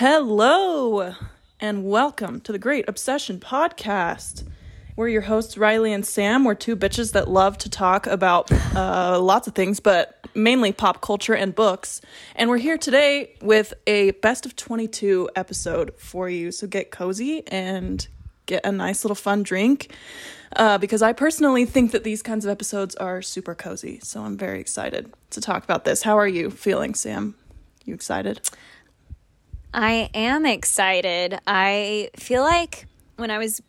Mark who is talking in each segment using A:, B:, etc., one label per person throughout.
A: Hello, and welcome to the Great Obsession Podcast. We're your hosts, RiLee and Sam. We're two bitches that love to talk about uh, lots of things, but mainly pop culture and books. And we're here today with a best of 22 episode for you. So get cozy and get a nice little fun drink. Uh, because I personally think that these kinds of episodes are super cozy. So I'm very excited to talk about this. How are you feeling, Sam? You excited?
B: I am excited. I feel like when I was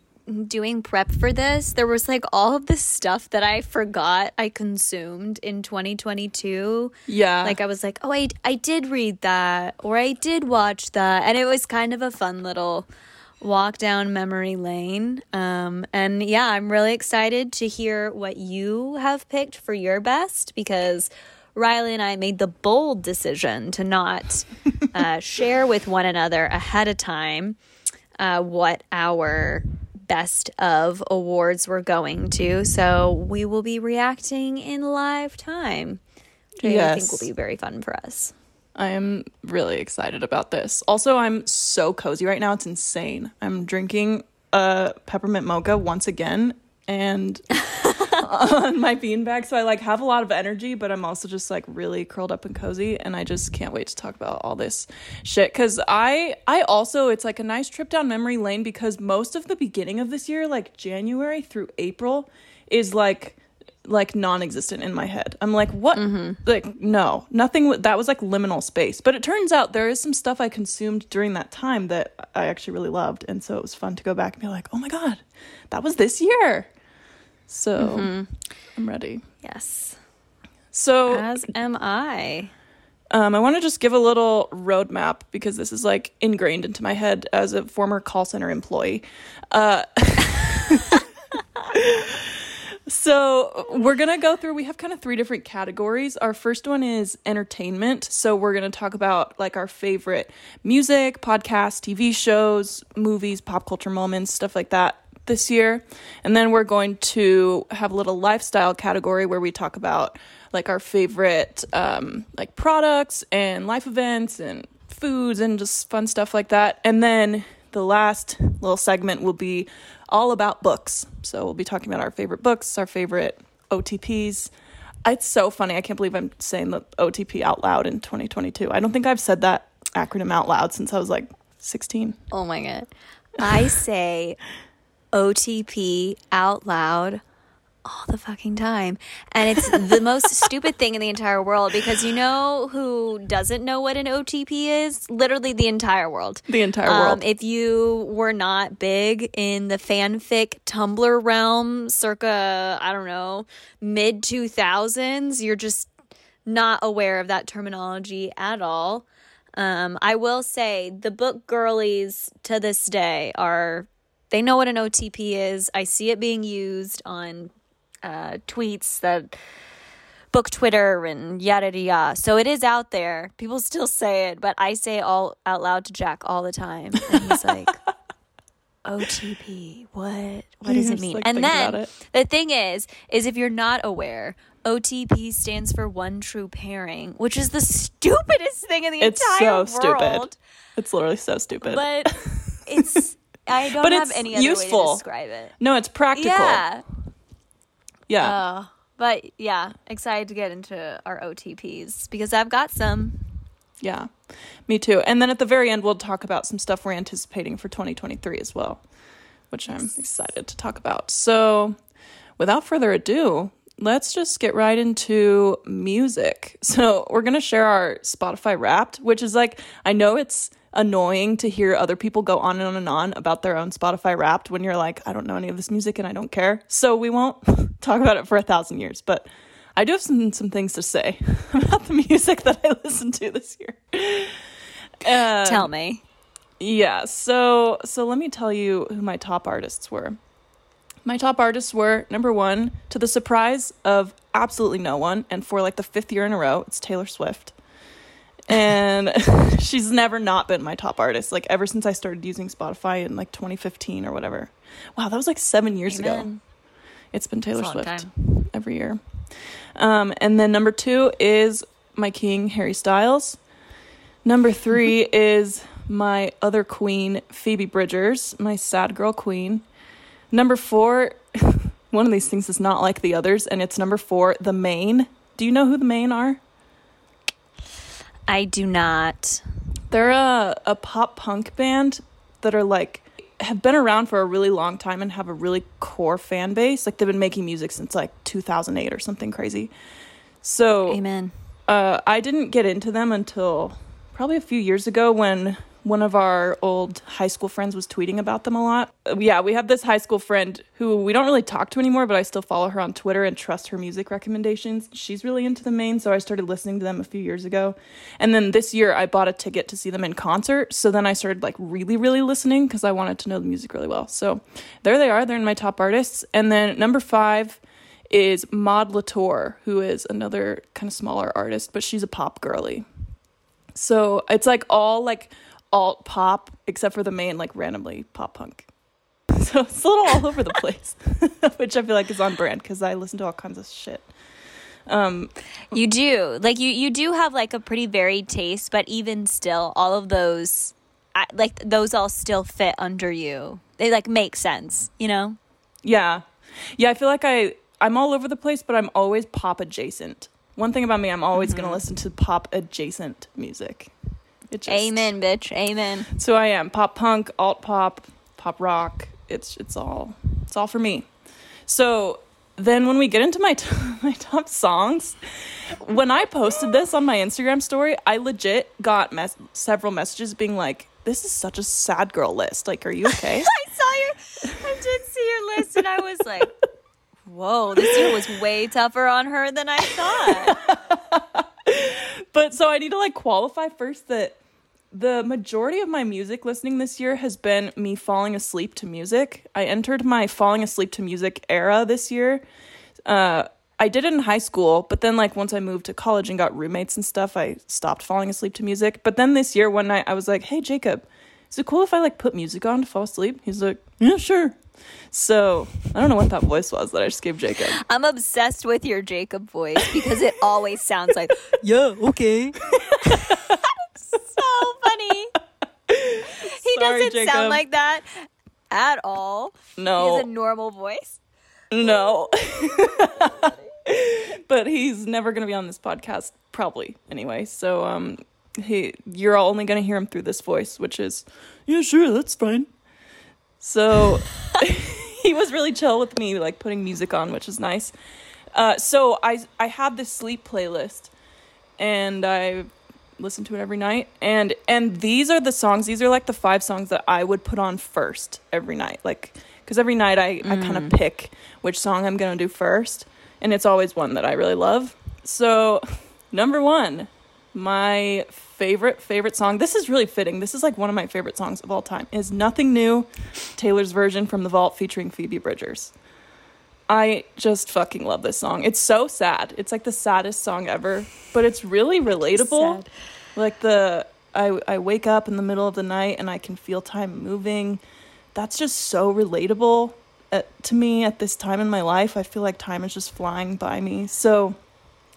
B: doing prep for this, there was like all of this stuff that I forgot I consumed in 2022.
A: Yeah.
B: Like I was like, "Oh, I I did read that or I did watch that." And it was kind of a fun little walk down memory lane. Um and yeah, I'm really excited to hear what you have picked for your best because RiLee and I made the bold decision to not uh, share with one another ahead of time uh, what our best of awards were going to. So we will be reacting in live time, which I think will be very fun for us.
A: I am really excited about this. Also, I'm so cozy right now. It's insane. I'm drinking a peppermint mocha once again and on my beanbag. So I like have a lot of energy, but I'm also just like really curled up and cozy. And I just can't wait to talk about all this shit. Cause I, I also, it's like a nice trip down memory lane because most of the beginning of this year, like January through April, is like, like non-existent in my head. I'm like, what? Mm-hmm. Like, no, nothing. That was like liminal space. But it turns out there is some stuff I consumed during that time that I actually really loved, and so it was fun to go back and be like, oh my god, that was this year. So mm-hmm. I'm ready.
B: Yes.
A: So
B: as am I.
A: Um, I want to just give a little roadmap because this is like ingrained into my head as a former call center employee. Uh, so we're gonna go through. We have kind of three different categories. Our first one is entertainment. So we're gonna talk about like our favorite music, podcasts, TV shows, movies, pop culture moments, stuff like that this year. And then we're going to have a little lifestyle category where we talk about like our favorite um, like products and life events and foods and just fun stuff like that. And then the last little segment will be all about books. So we'll be talking about our favorite books, our favorite OTPs. It's so funny. I can't believe I'm saying the OTP out loud in 2022. I don't think I've said that acronym out loud since I was like 16.
B: Oh my God. I say OTP out loud all the fucking time. And it's the most stupid thing in the entire world because you know who doesn't know what an OTP is? Literally the entire world.
A: The entire um, world.
B: If you were not big in the fanfic Tumblr realm circa, I don't know, mid 2000s, you're just not aware of that terminology at all. Um, I will say the book girlies to this day are they know what an OTP is. I see it being used on uh, tweets that book Twitter and yada yada yada. So it is out there. People still say it, but I say it all out loud to Jack all the time, and he's like, "OTP, what? What does it mean?" Like, and then the thing is, is if you're not aware, OTP stands for one true pairing, which is the stupidest thing in the it's entire so world. Stupid.
A: It's literally so stupid.
B: But it's I don't but have it's any other useful. way to describe it.
A: No, it's practical.
B: Yeah.
A: Yeah. Uh,
B: but yeah, excited to get into our OTPs because I've got some.
A: Yeah, me too. And then at the very end, we'll talk about some stuff we're anticipating for 2023 as well, which I'm excited to talk about. So, without further ado, let's just get right into music. So, we're going to share our Spotify wrapped, which is like, I know it's annoying to hear other people go on and on and on about their own Spotify wrapped when you're like, I don't know any of this music and I don't care. So we won't talk about it for a thousand years. But I do have some some things to say about the music that I listened to this year.
B: Uh, Tell me.
A: Yeah, so so let me tell you who my top artists were. My top artists were number one, to the surprise of absolutely no one, and for like the fifth year in a row, it's Taylor Swift and she's never not been my top artist like ever since i started using spotify in like 2015 or whatever wow that was like seven years Amen. ago it's been taylor swift time. every year um, and then number two is my king harry styles number three is my other queen, Phoebe Bridgers, my sad girl queen. Number four, one of these things is not like the others, and it's number four, The Maine. Do you know who The Maine are?
B: I do not.
A: They're a, a pop punk band that are like have been around for a really long time and have a really core fan base. Like they've been making music since like 2008 or something crazy. So
B: Amen.
A: uh, I didn't get into them until probably a few years ago when one of our old high school friends was tweeting about them a lot. Yeah, we have this high school friend who we don't really talk to anymore, but I still follow her on Twitter and trust her music recommendations. She's really into the Maine, so I started listening to them a few years ago. And then this year I bought a ticket to see them in concert, so then I started like really really listening cuz I wanted to know the music really well. So there they are, they're in my top artists. And then number 5 is Maude Latour, who is another kind of smaller artist, but she's a pop girly. So it's like all like alt pop except for the Maine like randomly pop punk. So it's a little all over the place, which I feel like is on brand because I listen to all kinds of shit. Um,
B: You do. Like you you do have like a pretty varied taste, but even still all of those I, like those all still fit under you. They like make sense, you know?
A: yeah, yeah. I feel like I I'm all over the place, but I'm always pop adjacent. One thing about me, I'm always gonna listen to pop adjacent music. It just,
B: Amen, bitch. Amen.
A: So I am pop punk, alt pop, pop rock. It's it's all it's all for me. So then when we get into my t- my top songs, when I posted this on my Instagram story, I legit got mes- several messages being like, "This is such a sad girl list. Like, are you okay?"
B: I saw your I did see your list and I was like, "Whoa, this year was way tougher on her than I thought."
A: but so I need to like qualify first that the majority of my music listening this year has been me falling asleep to music. I entered my falling asleep to music era this year. Uh, I did it in high school, but then like once I moved to college and got roommates and stuff, I stopped falling asleep to music. But then this year, one night, I was like, "Hey, Jacob, is it cool if I like put music on to fall asleep?" He's like, "Yeah, sure." So I don't know what that voice was that I just gave Jacob.
B: I'm obsessed with your Jacob voice because it always sounds like, "Yeah, okay." so funny. He
A: Sorry,
B: doesn't
A: Jacob.
B: sound like that at all.
A: No,
B: has a normal voice.
A: No. but he's never going to be on this podcast probably anyway. So um he you're only going to hear him through this voice, which is yeah, sure, that's fine. So he was really chill with me like putting music on, which is nice. Uh so I I have this sleep playlist and I listen to it every night. And and these are the songs these are like the five songs that I would put on first every night. Like because every night I, I kind of mm. pick which song I'm gonna do first. And it's always one that I really love. So number one my favorite favorite song this is really fitting. This is like one of my favorite songs of all time is nothing new Taylor's version from the vault featuring Phoebe Bridgers I just fucking love this song. It's so sad. It's like the saddest song ever, but it's really relatable.
B: Sad.
A: Like the I I wake up in the middle of the night and I can feel time moving. That's just so relatable at, to me at this time in my life. I feel like time is just flying by me. So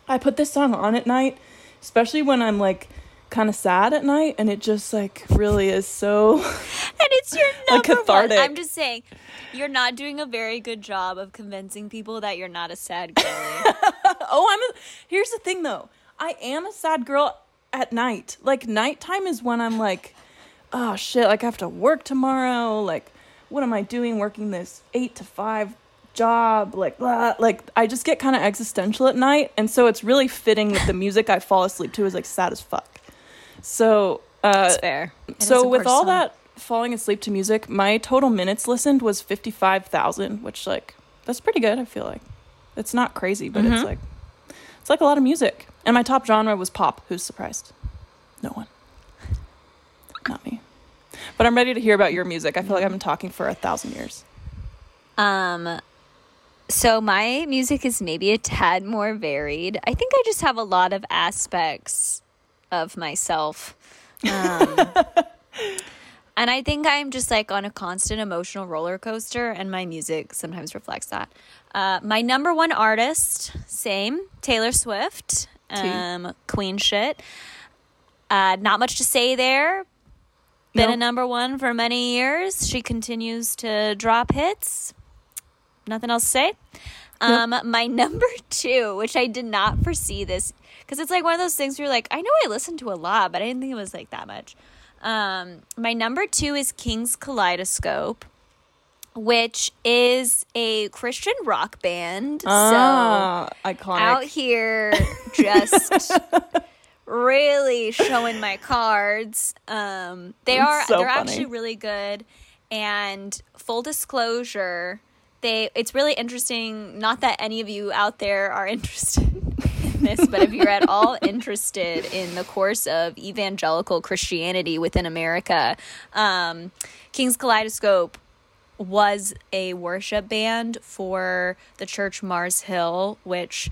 A: I put this song on at night, especially when I'm like kind of sad at night and it just like really is so
B: And it's your number one.
A: cathartic.
B: I'm just saying, you're not doing a very good job of convincing people that you're not a sad girl.
A: oh, I'm a, here's the thing though. I am a sad girl at night. Like nighttime is when I'm like, oh shit, like I have to work tomorrow. Like, what am I doing working this eight to five job? Like, blah. like I just get kind of existential at night, and so it's really fitting that the music I fall asleep to is like sad as fuck. So, uh,
B: That's fair. It
A: so with all
B: song.
A: that falling asleep to music, my total minutes listened was fifty five thousand, which like that's pretty good. I feel like it's not crazy, but it's
B: Mhm.
A: like it's like a lot of music. And my top genre was pop. Who's surprised? No one. Not me. But I'm ready to hear about your music. I feel like I've been talking for a thousand years.
B: Um, so my music is maybe a tad more varied. I think I just have a lot of aspects of myself. Um, and I think I'm just like on a constant emotional roller coaster, and my music sometimes reflects that. Uh, my number one artist, same, Taylor Swift, um, Queen shit. Uh, not much to say there. Been
A: No.
B: a number one for many years. She continues to drop hits. Nothing else to say. Um, my number two, which I did not foresee this, because it's like one of those things where you're like, I know I listened to a lot, but I didn't think it was like that much. Um, my number two is Kings Kaleidoscope, which is a Christian rock band.
A: Ah,
B: so
A: iconic.
B: out here just really showing my cards. Um, they
A: That's
B: are
A: so
B: they're
A: funny.
B: actually really good. And full disclosure, they it's really interesting. Not that any of you out there are interested in this, but if you're at all interested in the course of evangelical Christianity within America, um, Kings Kaleidoscope was a worship band for the church Mars Hill, which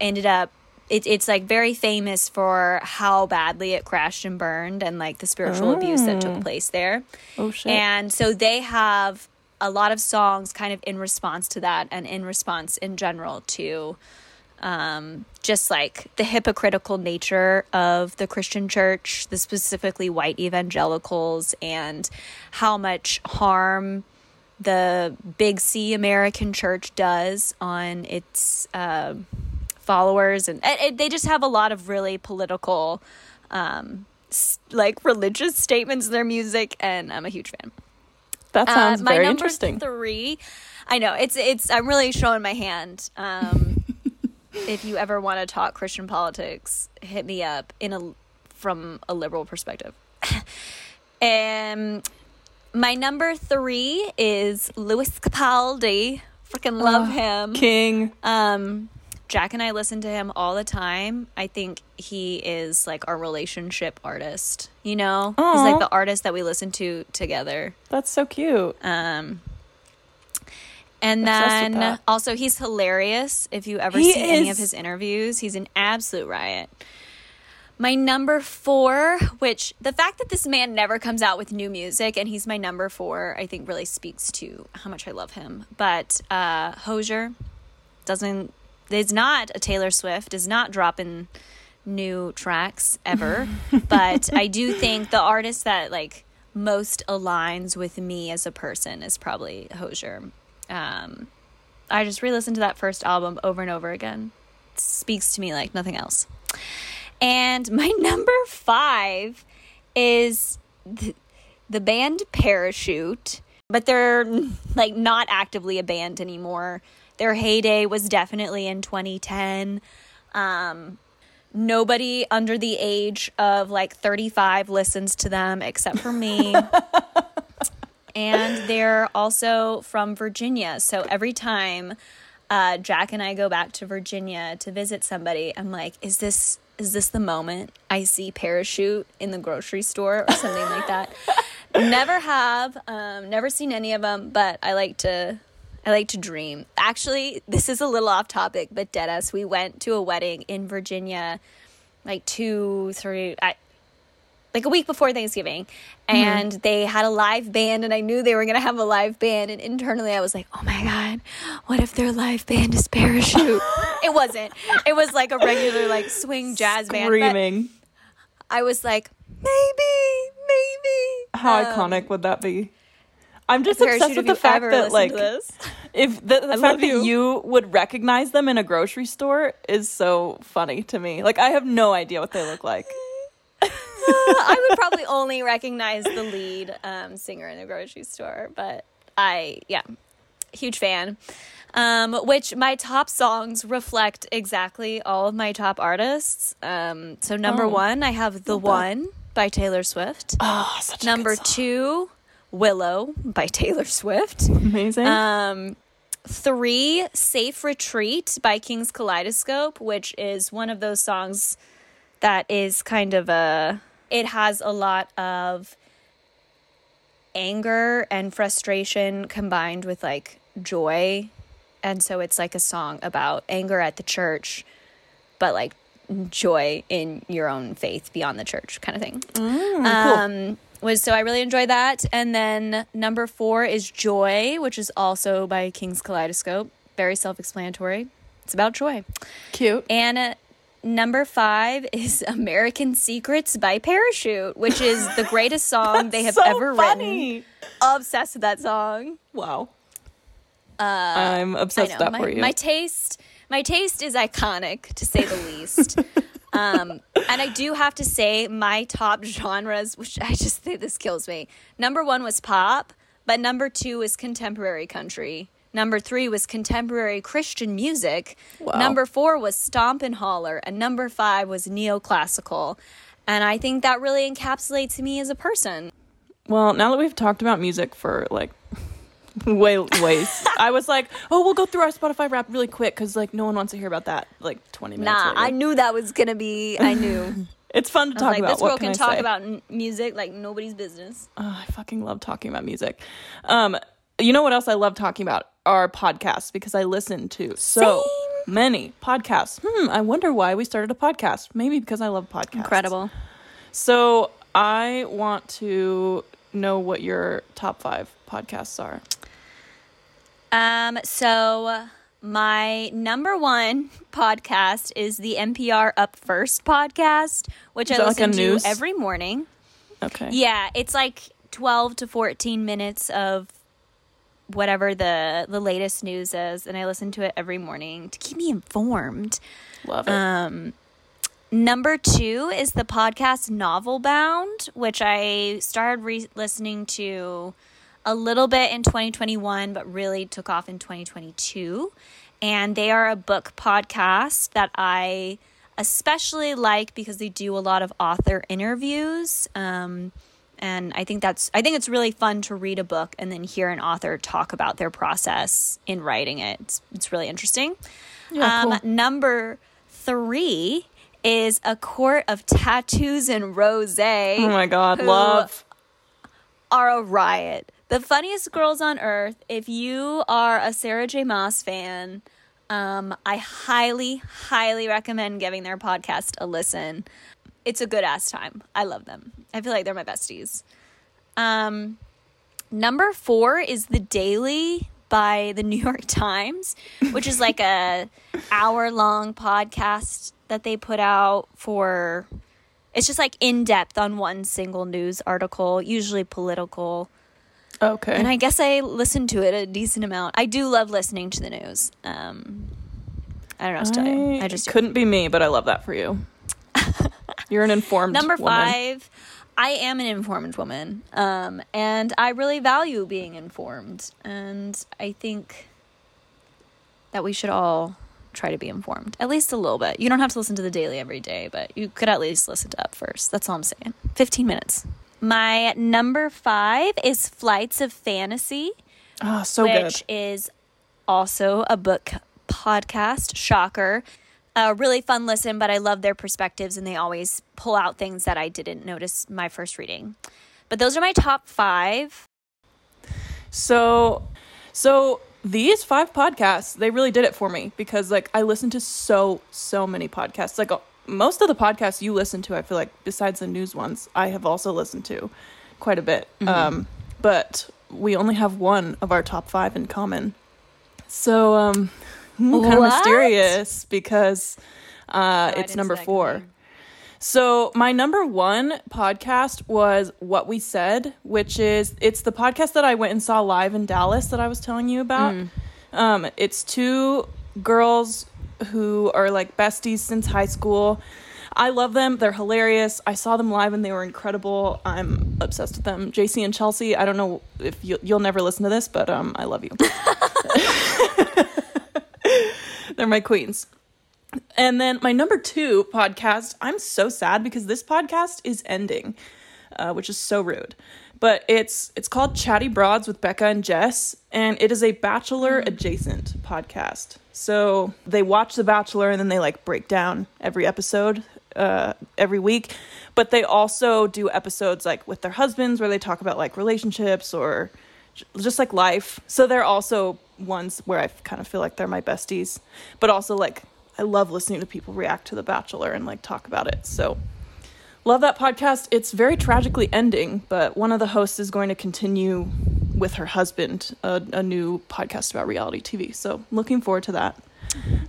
B: ended up it, it's like very famous for how badly it crashed and burned and like the spiritual abuse that took place there.
A: oh shit.
B: And so they have a lot of songs kind of in response to that and in response in general to um, just like the hypocritical nature of the Christian church, the specifically white evangelicals, and how much harm the big C American church does on its uh, followers. And it, it- they just have a lot of really political, um, like religious statements in their music, and I'm a huge fan.
A: that sounds
B: Uh, my
A: very
B: number
A: interesting.
B: Three, I know it's it's. I'm really showing my hand. Um, if you ever want to talk Christian politics, hit me up in a from a liberal perspective. and my number three is Lewis Capaldi. Freaking love
A: Oh,
B: him.
A: King.
B: Um, Jack and I listen to him all the time. I think he is like our relationship artist. You know, he's like the artist that we listen to together.
A: That's so cute.
B: Um, and then also he's hilarious. If you ever
A: He
B: see any of his interviews, he's an absolute riot. My number four, which the fact that this man never comes out with new music and he's my number four, I think really speaks to how much I love him. But uh, Hozier doesn't is not a Taylor Swift, is not dropping new tracks ever. but I do think the artist that like most aligns with me as a person is probably Hozier. Um, I just re-listened to that first album over and over again. It speaks to me like nothing else. And my number five is the, the band Parachute, but they're like not actively a band anymore. Their heyday was definitely in 2010. Um, nobody under the age of like 35 listens to them except for me. and they're also from Virginia. So every time uh, Jack and I go back to Virginia to visit somebody, I'm like, is this is this the moment I see parachute in the grocery store or something like that? Never have, um, never seen any of them, but I like to. I like to dream. Actually, this is a little off topic, but dead us. We went to a wedding in Virginia, like two, three, I, like a week before Thanksgiving, and they had a live band, and I knew they were gonna have a live band, and internally I was like, "Oh my god, what if their live band is Parachute?" it wasn't. It was like a regular like swing jazz band.
A: Screaming.
B: I was like, maybe, maybe.
A: How
B: Um,
A: iconic would that be? I'm just obsessed with the fact that like
B: this.
A: if the, the fact
B: love
A: that
B: you.
A: you would recognize them in a grocery store is so funny to me. Like I have no idea what they look like.
B: I would probably only recognize the lead um, singer in the grocery store, but I, yeah, huge fan. Um, which my top songs reflect exactly all of my top artists. Um, so number
A: Oh.
B: one, I have "The One" by Taylor Swift.
A: Oh, such a
B: number
A: good song.
B: two, "Willow" by Taylor Swift.
A: amazing.
B: Um, three, Safe Retreat by Kings Kaleidoscope, which is one of those songs that is kind of a, it has a lot of anger and frustration combined with like joy. And so it's like a song about anger at the church, but like joy in your own faith beyond the church kind of thing.
A: Mm,
B: um was so i really enjoyed that. And then number four is joy which is also by kings kaleidoscope. Very self-explanatory. It's about joy.
A: Cute.
B: and uh, number five is American Secrets by Parachute, which is the greatest song they have
A: so
B: ever
A: funny.
B: written. Obsessed with that song.
A: Wow. I'm obsessed with that
B: My,
A: for you.
B: my taste my taste is iconic to say the least. um, and I do have to say my top genres, which I just think this kills me. Number one was pop, but number two was contemporary country. Number three was contemporary Christian music.
A: Wow.
B: Number four was stomp and holler, and number five was neoclassical. And I think that really encapsulates me as a person.
A: Well, now that we've talked about music for like way ways, I was like, oh, we'll go through our Spotify wrap really quick because like no one wants to hear about that. Like twenty minutes.
B: Nah,
A: later.
B: I knew that was gonna be. I knew.
A: It's fun to talk
B: like,
A: about.
B: this girl
A: can,
B: can, talk
A: say?
B: about n- music like nobody's business.
A: Oh, I fucking love talking about music. Um, you know what else I love talking about? Are podcasts because I listen to so many podcasts. Hmm, I wonder why we started a podcast. Maybe because I love podcasts.
B: Incredible.
A: So I want to know what your top five podcasts are.
B: Um, so my number one podcast is the NPR Up First podcast, which I
A: that like
B: listen
A: news?
B: to every morning.
A: Okay.
B: Yeah, it's like 12 to 14 minutes of whatever the the latest news is and I listen to it every morning to keep me informed.
A: Love it.
B: Um, number two is the podcast Novelbound, which I started re- listening to a little bit in 2021, but really took off in 2022. And they are a book podcast that I especially like because they do a lot of author interviews. Um, and I think that's I think it's really fun to read a book and then hear an author talk about their process in writing it. It's, it's really interesting.
A: Yeah,
B: um,
A: cool.
B: Number three is a court of tattoos and rose.
A: oh my god, love.
B: are a riot. The funniest girls on earth. If you are a Sarah J. Maas fan, um, I highly, highly recommend giving their podcast a listen. It's a good ass time. I love them. I feel like they're my besties. Um, number four is the Daily by the New York Times, which is like a hour long podcast that they put out for. It's just like in depth on one single news article, usually political.
A: Okay.
B: And I guess I listen to it a decent amount. I do love listening to the news. Um, I don't know what to tell you. I just
A: couldn't be me, but I love that for you. You're an informed
B: Number
A: woman.
B: five, I am an informed woman, um, and I really value being informed. And I think that we should all try to be informed, at least a little bit. You don't have to listen to the daily every day, but you could at least listen to Up First. That's all I'm saying. 15 minutes. My number five is Flights of Fantasy.
A: Oh, so
B: which
A: good.
B: is also a book podcast. Shocker. A really fun listen, but I love their perspectives and they always pull out things that I didn't notice my first reading. But those are my top five.
A: So, so these five podcasts, they really did it for me because like I listen to so so many podcasts. Like most of the podcasts you listen to, I feel like besides the news ones, I have also listened to quite a bit. Um, but we only have one of our top five in common. So, um, kind of mysterious because uh,
B: Oh,
A: it's number four.
B: coming.
A: So my number one podcast was What We Said, which is it's the podcast that I went and saw live in Dallas that I was telling you about. Um, it's two girls who are like besties since high school. I love them. They're hilarious. I saw them live and they were incredible. I'm obsessed with them. JC and Chelsea. I don't know if you, you'll never listen to this, but um, I love you. They're my queens. And then my number two podcast, I'm so sad because this podcast is ending, uh, which is so rude. But it's it's called Chatty Broads with Bekah and Jess, and it is a Bachelor adjacent podcast. So they watch The Bachelor and then they like break down every episode uh, every week. But they also do episodes like with their husbands where they talk about like relationships or j- just like life. So they're also ones where I kind of feel like they're my besties, but also like I love listening to people react to The Bachelor and like talk about it. So love that podcast. It's very tragically ending, but one of the hosts is going to continue with her husband a, a new podcast about reality TV. So looking forward to that.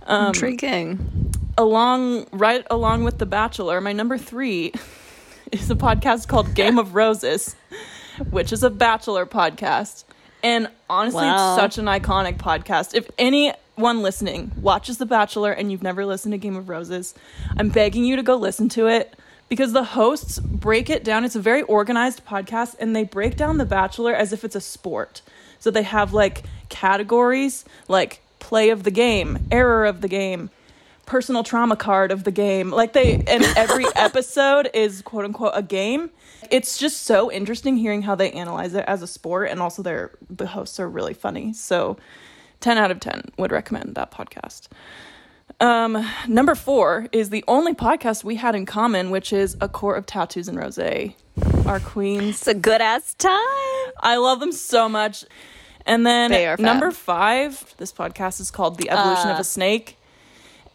A: Um,
B: Intriguing.
A: along right along with The Bachelor, my number three is a podcast called Game of Roses, which is a Bachelor podcast. And honestly,
B: Wow.
A: it's such an iconic podcast. If anyone listening watches The Bachelor and you've never listened to Game of Roses, I'm begging you to go listen to it because the hosts break it down. It's a very organized podcast and they break down The Bachelor as if it's a sport. So they have like categories like play of the game, error of the game, personal trauma card of the game. Like they and every episode is quote unquote a game. It's just so interesting hearing how they analyze it as a sport and also their the hosts are really funny. So 10 out of 10 would recommend that podcast. Um number 4 is the only podcast we had in common which is A Court of Tattoos and Rosé. Our queens
B: It's a good ass time.
A: I love them so much. And then number five, this podcast is called The Evolution of
B: Uh.
A: a Snake.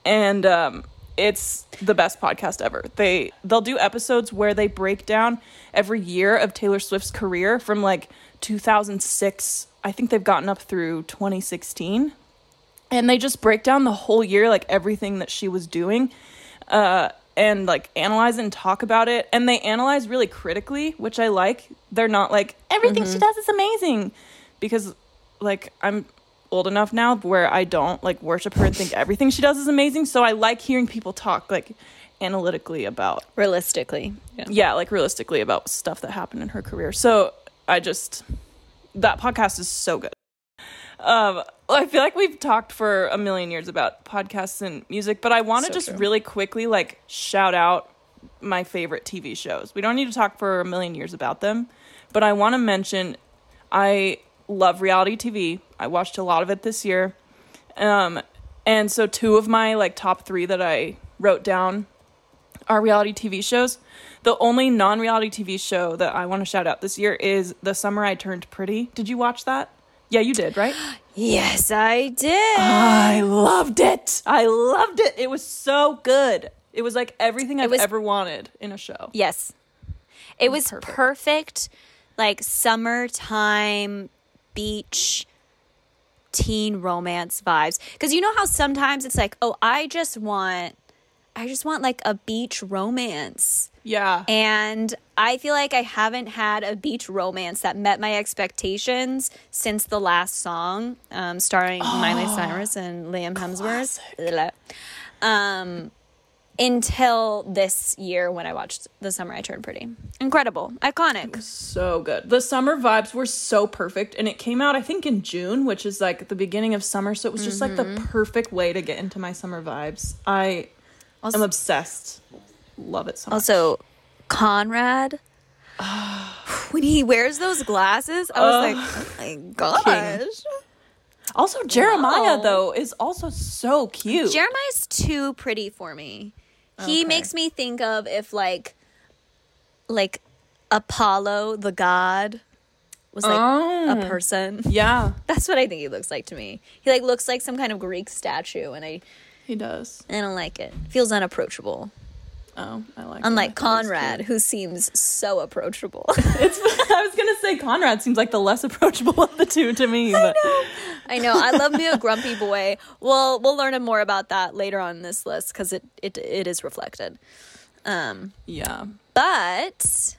A: And um, it's the best podcast ever. They they'll do episodes where they break down every year of Taylor Swift's career from like 2006. I think they've gotten up through 2016. And they just break down the whole year, like everything that she was doing uh, and like analyze and talk about it. And they analyze really critically, which I like. They're not like everything she does is amazing, because like I'm old enough now where I don't like worship her and think everything she does is amazing. So I like hearing people talk like analytically about
B: Realistically. Yeah.
A: yeah, like realistically about stuff that happened in her career. So I just that podcast is so good. Um, I feel like we've talked for a million years about podcasts and music, but I want to
B: So
A: just
B: true.
A: really quickly like shout out my favorite TV shows. We don't need to talk for a million years about them, but I want to mention I love reality TV. I watched a lot of it this year. Um, and so two of my like top 3 that I wrote down are reality TV shows. The only non-reality TV show that I want to shout out this year is The Summer I Turned Pretty. Did you watch that? Yeah, you did, right?
B: Yes, I did.
A: I loved it. I loved it. It was so good. It was like everything I've
B: was-
A: ever wanted in a show.
B: Yes. It was
A: Perfect.
B: perfect. like summertime beach teen romance vibes. Cuz you know how sometimes it's like, "Oh, I just want I just want like a beach romance."
A: Yeah.
B: And I feel like I haven't had a beach romance that met my expectations since the last song, um, starring Miley Cyrus and Liam Hemsworth. Um, until this year when I watched The Summer I Turned Pretty. Incredible. Iconic.
A: so good. The summer vibes were so perfect and it came out I think in June, which is like the beginning of summer, so it was just like the mm-hmm. perfect way to get into my summer vibes. I am obsessed. Love it so much.
B: Also, Conrad. when he wears those glasses, I was like, oh my gosh.
A: Also Jeremiah
B: Wow.
A: though is also so cute.
B: Jeremiah's too pretty for me. He
A: Okay.
B: makes me think of if like like Apollo the god was like
A: Oh.
B: a person.
A: yeah,
B: That's what I think he looks like to me. He like looks like some kind of Greek statue and I
A: he does.
B: I don't like it. Feels unapproachable.
A: Oh, I like.
B: Unlike
A: it. I thought it was
B: Conrad, who seems so approachable.
A: It's. I was gonna say Conrad seems like the less approachable of the two to me, but
B: I know. I love me a grumpy boy. Well, we'll learn more about that later on in this list because it, it it is reflected. Um,
A: yeah.
B: but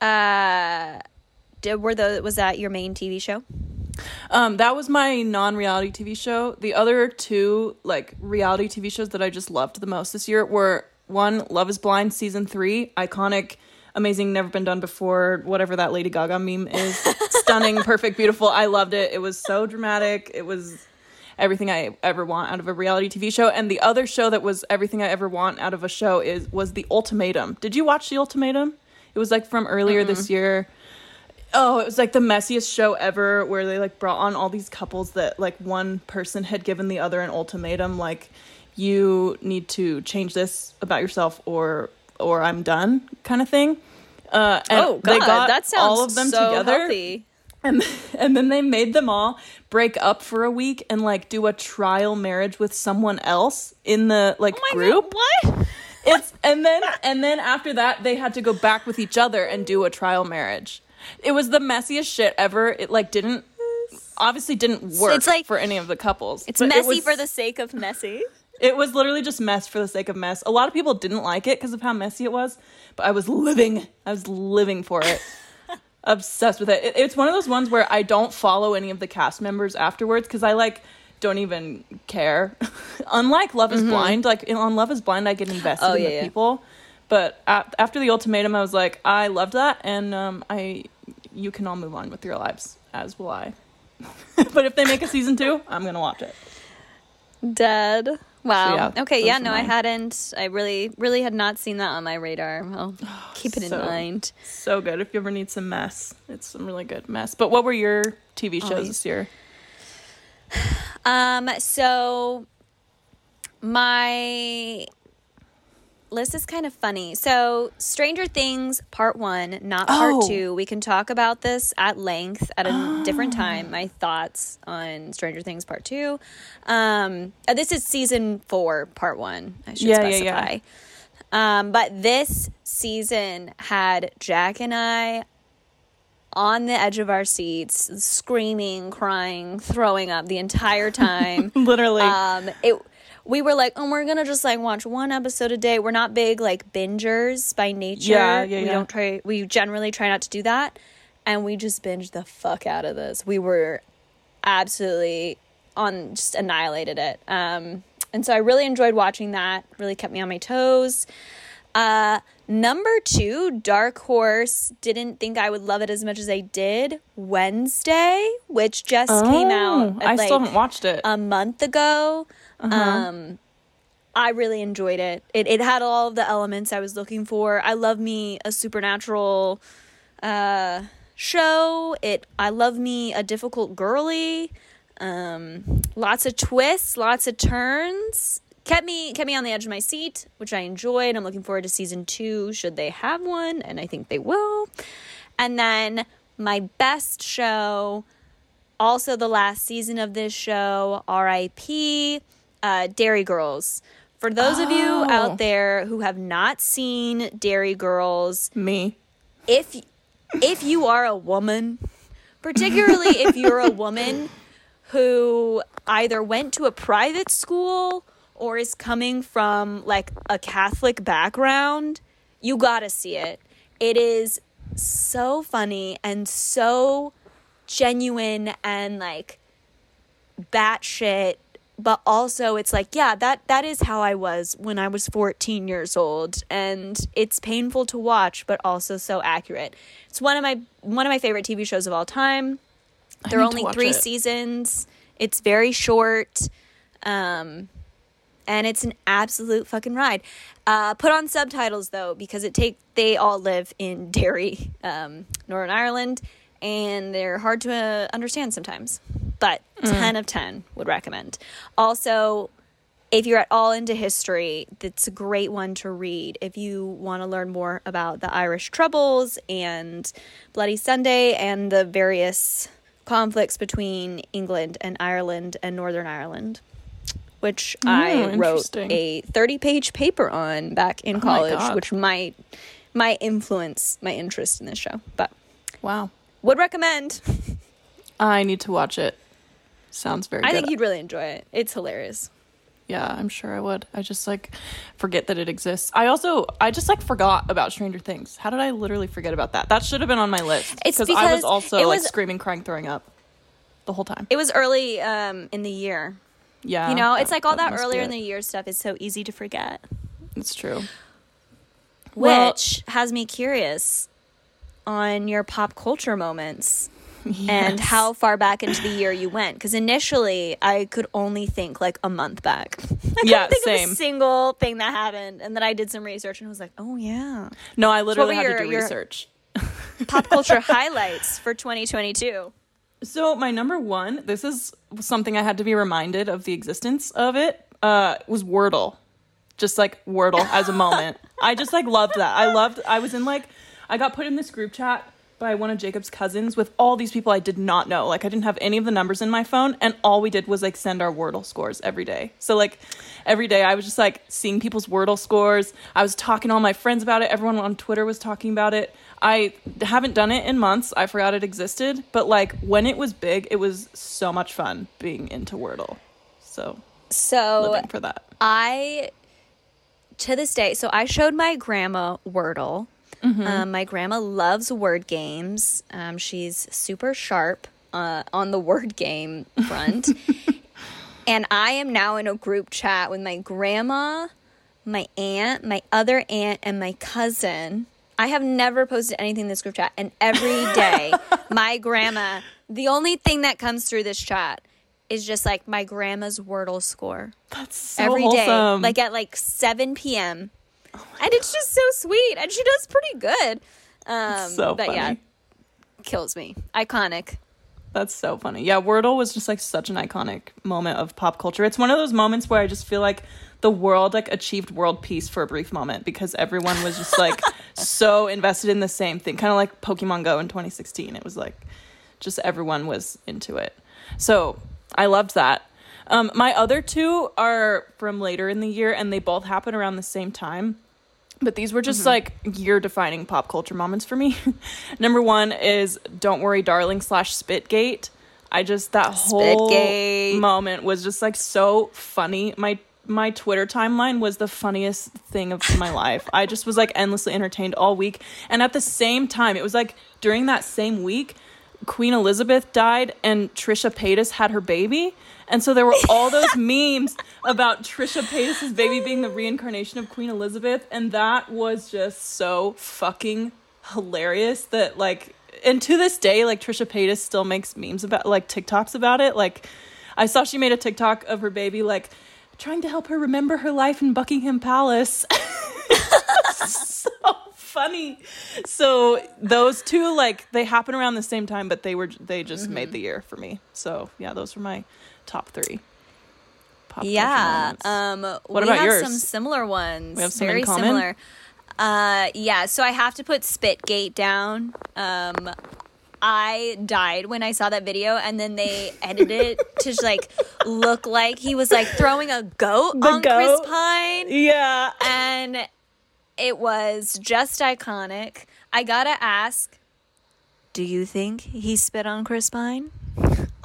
B: uh, did were the was that your main TV show?
A: Um, that was my non-reality TV show. The other two like reality TV shows that I just loved the most this year were one Love Is Blind season three, iconic, amazing, never been done before. Whatever that Lady Gaga meme is, stunning, perfect, beautiful. I loved it. It was so dramatic. It was everything I ever want out of a reality TV show. And the other show that was everything I ever want out of a show is was The Ultimatum. Did you watch The Ultimatum? It was like from earlier this year. Oh, it was like the messiest show ever where they like brought on all these couples that like one person had given the other an ultimatum like you need to change this about yourself or or I'm done kind of thing. Uh and
B: oh God,
A: they got
B: that sounds
A: all of them
B: so
A: together
B: healthy.
A: and and then they made them all break up for a week and like do a trial marriage with someone else in the like
B: Oh
A: group.
B: God, what?
A: It's and then and then after that they had to go back with each other and do a trial marriage. It was the messiest shit ever. It like didn't obviously didn't work
B: It's like-
A: for any of the couples.
B: It's
A: but it
B: messy
A: was-
B: for the sake of messy.
A: It was literally just mess for the sake of mess. A lot of people didn't like it because of how messy it was, but I was living. I was living for it. Obsessed with it. it. It's one of those ones where I don't follow any of the cast members afterwards because I like don't even care. Unlike Love Is Blind, like on Love Is Blind, I get invested
B: Mm-hmm. Oh,
A: in
B: yeah,
A: the
B: yeah.
A: people. But a- after the ultimatum, I was like, I loved that, and um, I, you can all move on with your lives, as will I. but if they make a season two, I'm gonna watch it.
B: Dead. Wow.
A: yeah,
B: okay. Yeah. No, I hadn't. I really, really had not seen that on my radar. I'll keep it in mind.
A: So good. If you ever need some mess, it's some really good mess. But what were your TV shows
B: Always.
A: this year?
B: Um. So my list is kind of funny. So Stranger Things Part One, not Part
A: Oh.
B: Two. We can talk about this at length at a different time. My thoughts on Stranger Things Part Two. Um. uh, This is season four, Part One. I should
A: Yeah, yeah,
B: specify.
A: yeah.
B: Um, but this season had Jack and I on the edge of our seats, screaming, crying, throwing up the entire time.
A: Literally.
B: um, it. We were like, oh, we're gonna just like watch one episode a day. We're not big like bingers by nature.
A: Yeah, yeah,
B: we
A: yeah.
B: don't try. We generally try not to do that, and we just binged the fuck out of this. We were absolutely on just annihilated it. Um, and so I really enjoyed watching that. Really kept me on my toes. Uh, number two, Dark Horse. Didn't think I would love it as much as I did. Wednesday, which just came out.
A: Oh, I
B: at,
A: still
B: like,
A: haven't watched it.
B: a month ago.
A: Uh-huh.
B: Um, I really enjoyed it. It it had all of the elements I was looking for. I love me a supernatural uh, show. It I love me a difficult girly. Um, lots of twists, lots of turns. Kept me kept me on the edge of my seat, which I enjoyed. I'm looking forward to season two, should they have one, and I think they will. And then my best show also the last season of this show, RIP, uh, Derry Girls. For those of you
A: Oh.
B: out there who have not seen Derry Girls,
A: Me.
B: if if you are a woman, particularly if you're a woman who either went to a private school or is coming from like a Catholic background, you got to see it. It is so funny and so genuine and like batshit but also it's like yeah that that is how i was when i was 14 years old and it's painful to watch but also so accurate. It's one of my one of my favorite tv shows of all time. There are only three
A: it.
B: seasons. It's very short um and it's an absolute fucking ride. Uh put on subtitles though because it take they all live in derry um northern ireland and they're hard to uh, understand sometimes but mm. 10 of 10 would recommend. Also if you're at all into history that's a great one to read if you want to learn more about the irish troubles and bloody sunday and the various conflicts between england and ireland and northern ireland which hmm, i
A: Oh,
B: wrote a 30 page paper on back in oh
A: my
B: college which might might influence my interest in this show but
A: Wow.
B: would recommend.
A: I need to watch it. Sounds very
B: i
A: good.
B: think you'd really enjoy it it's hilarious
A: yeah, I'm sure I would. I just like forget that it exists. I also I just like forgot about Stranger Things. How did I literally forget about that? That should have been on my list.
B: It's because I
A: was also
B: it
A: like screaming, crying, throwing up the whole time.
B: it was early um in the year
A: Yeah.
B: you know it's like all that,
A: be
B: earlier in the year stuff is so easy to forget
A: It's true. Well-
B: which has me curious on your pop culture moments and how far back into the year you went because initially i could only think like a month back I
A: Yeah,
B: think of
A: same.
B: a single thing that happened and then i did some research and was like oh yeah
A: No, I literally
B: were
A: had
B: your-
A: to do
B: your-
A: research.
B: pop culture highlights for 2022
A: So my number one, this is something I had to be reminded of the existence of it. Uh, was Wordle, just like Wordle as a moment. I just like loved that. I loved. I was in like, I got put in this group chat by one of Jacob's cousins with all these people I did not know. Like I didn't have any of the numbers in my phone, and all we did was like send our Wordle scores every day. So like every day I was just like seeing people's Wordle scores. I was talking to all my friends about it. Everyone on Twitter was talking about it. I haven't done it in months. I forgot it existed, but like when it was big, it was so much fun being into Wordle. So
B: So
A: living for that.
B: I, to this day, so I showed my grandma Wordle. Um, my grandma loves word games. Um, she's super sharp uh, on the word game front. and I am now in a group chat with my grandma, my aunt, my other aunt, and my cousin. I have never posted anything in this group chat, and every day, my grandma, the only thing that comes through this chat is just like my grandma's Wordle score
A: That's so
B: every day,
A: wholesome.
B: like at like 7 p.m. and it's just so sweet, and she does pretty good. Um,
A: so
B: but
A: funny.
B: yeah, kills me. Iconic.
A: That's so funny. Yeah, Wordle was just like such an iconic moment of pop culture. It's one of those moments where I just feel like the world like achieved world peace for a brief moment because everyone was just like so invested in the same thing. Kind of like Pokemon Go in 2016. It was like just everyone was into it. So, I loved that. Um, my other two are from later in the year and they both happen around the same time. But these were just mm-hmm. like year defining pop culture moments for me. Number one is Don't Worry Darling slash Spitgate. I just that whole
B: Spitgate.
A: moment was just like so funny. My my Twitter timeline was the funniest thing of my life. I just was like endlessly entertained all week. And at the same time, it was like during that same week, Queen Elizabeth died and Trisha Paytas had her baby. And so there were all those memes about Trisha Paytas' baby being the reincarnation of Queen Elizabeth. And that was just so fucking hilarious that, like, and to this day, like, Trisha Paytas still makes memes about, like, TikToks about it. Like, I saw she made a TikTok of her baby, like, trying to help her remember her life in Buckingham Palace. so funny. So those two, like, they happen around the same time, but they were they just made mm-hmm. the year for me. So yeah, those were my top three. Pop
B: Yeah. Um,
A: What
B: we
A: about
B: have
A: yours?
B: some similar ones.
A: We have some
B: very similar. Uh, yeah. So I have to put Spitgate down. Um, I died when I saw that video, and then they edited it to like look like he was like throwing a goat
A: The
B: on Chris? Pine,
A: yeah.
B: and it was just iconic. I gotta ask, do you think he spit on Chris Pine?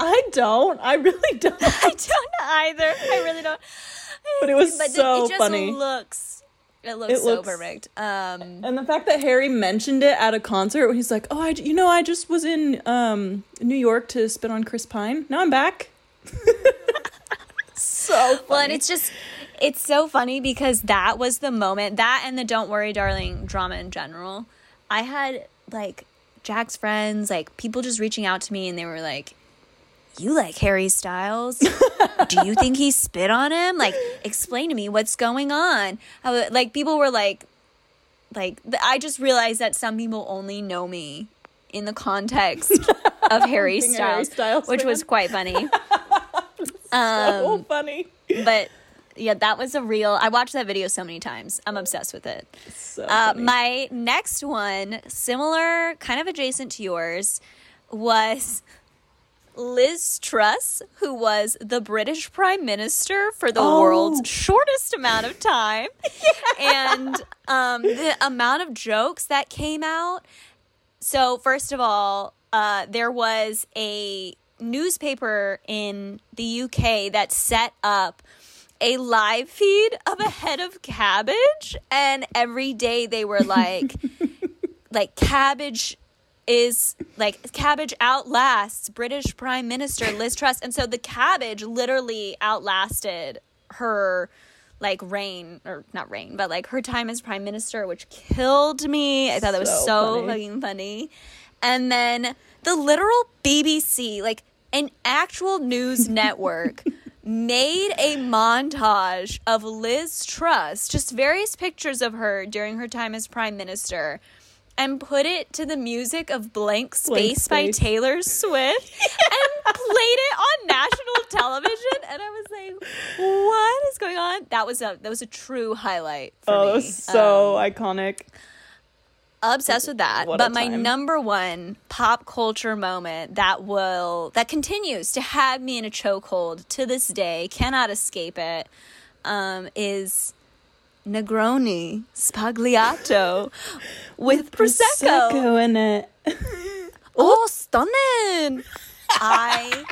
A: I don't. I really don't.
B: I don't either. I really don't.
A: But it was
B: But
A: so
B: it just
A: funny.
B: looks. It looks
A: It
B: so
A: looks-
B: perfect. Um,
A: And the fact that Harry mentioned it at a concert, where he's like, "Oh, I, you know, I just was in um, New York to spit on Chris Pine. Now I'm back." so funny.
B: well, and it's just, it's so funny because that was the moment that and the "Don't Worry, Darling" drama in general. I had like Jack's friends, like people just reaching out to me, and they were like, "You like Harry Styles? Do you think he spit on him? Like, explain to me what's going on." Like people were like, like I just realized that some people only know me in the context of Harry
A: a Harry
B: Styles,
A: Styles
B: which
A: fan.
B: was quite funny.
A: so
B: um,
A: funny.
B: but yeah, that was a real. I watched that video so many times. I'm obsessed with it.
A: So
B: Uh, my next one, similar, kind of adjacent to yours, was Liz Truss, who was the British Prime Minister for the
A: Oh.
B: world's shortest amount of time, and um, the amount of jokes that came out. So, first of all, uh, there was a newspaper in the UK that set up a live feed of a head of cabbage, and every day they were like, like cabbage is like cabbage outlasts British Prime Minister Liz Truss, and so the cabbage literally outlasted her like reign or not reign, but like her time as prime minister, which killed me. I thought that was
A: So
B: so
A: funny.
B: fucking funny. And then the literal BBC, like an actual news network, made a montage of Liz Truss, just various pictures of her during her time as prime minister. And put it to the music of Blank Space, by
A: Space.
B: Taylor Swift and played it on national television. And I was like, what is going on? That was a that was a true highlight for
A: oh,
B: me.
A: so
B: Um,
A: iconic.
B: obsessed with that.
A: What
B: But my number one pop culture moment that will that continues to have me in a chokehold to this day, cannot escape it, um, is Negroni Sbagliato with prosecco.
A: in it.
B: Oh, stunning! I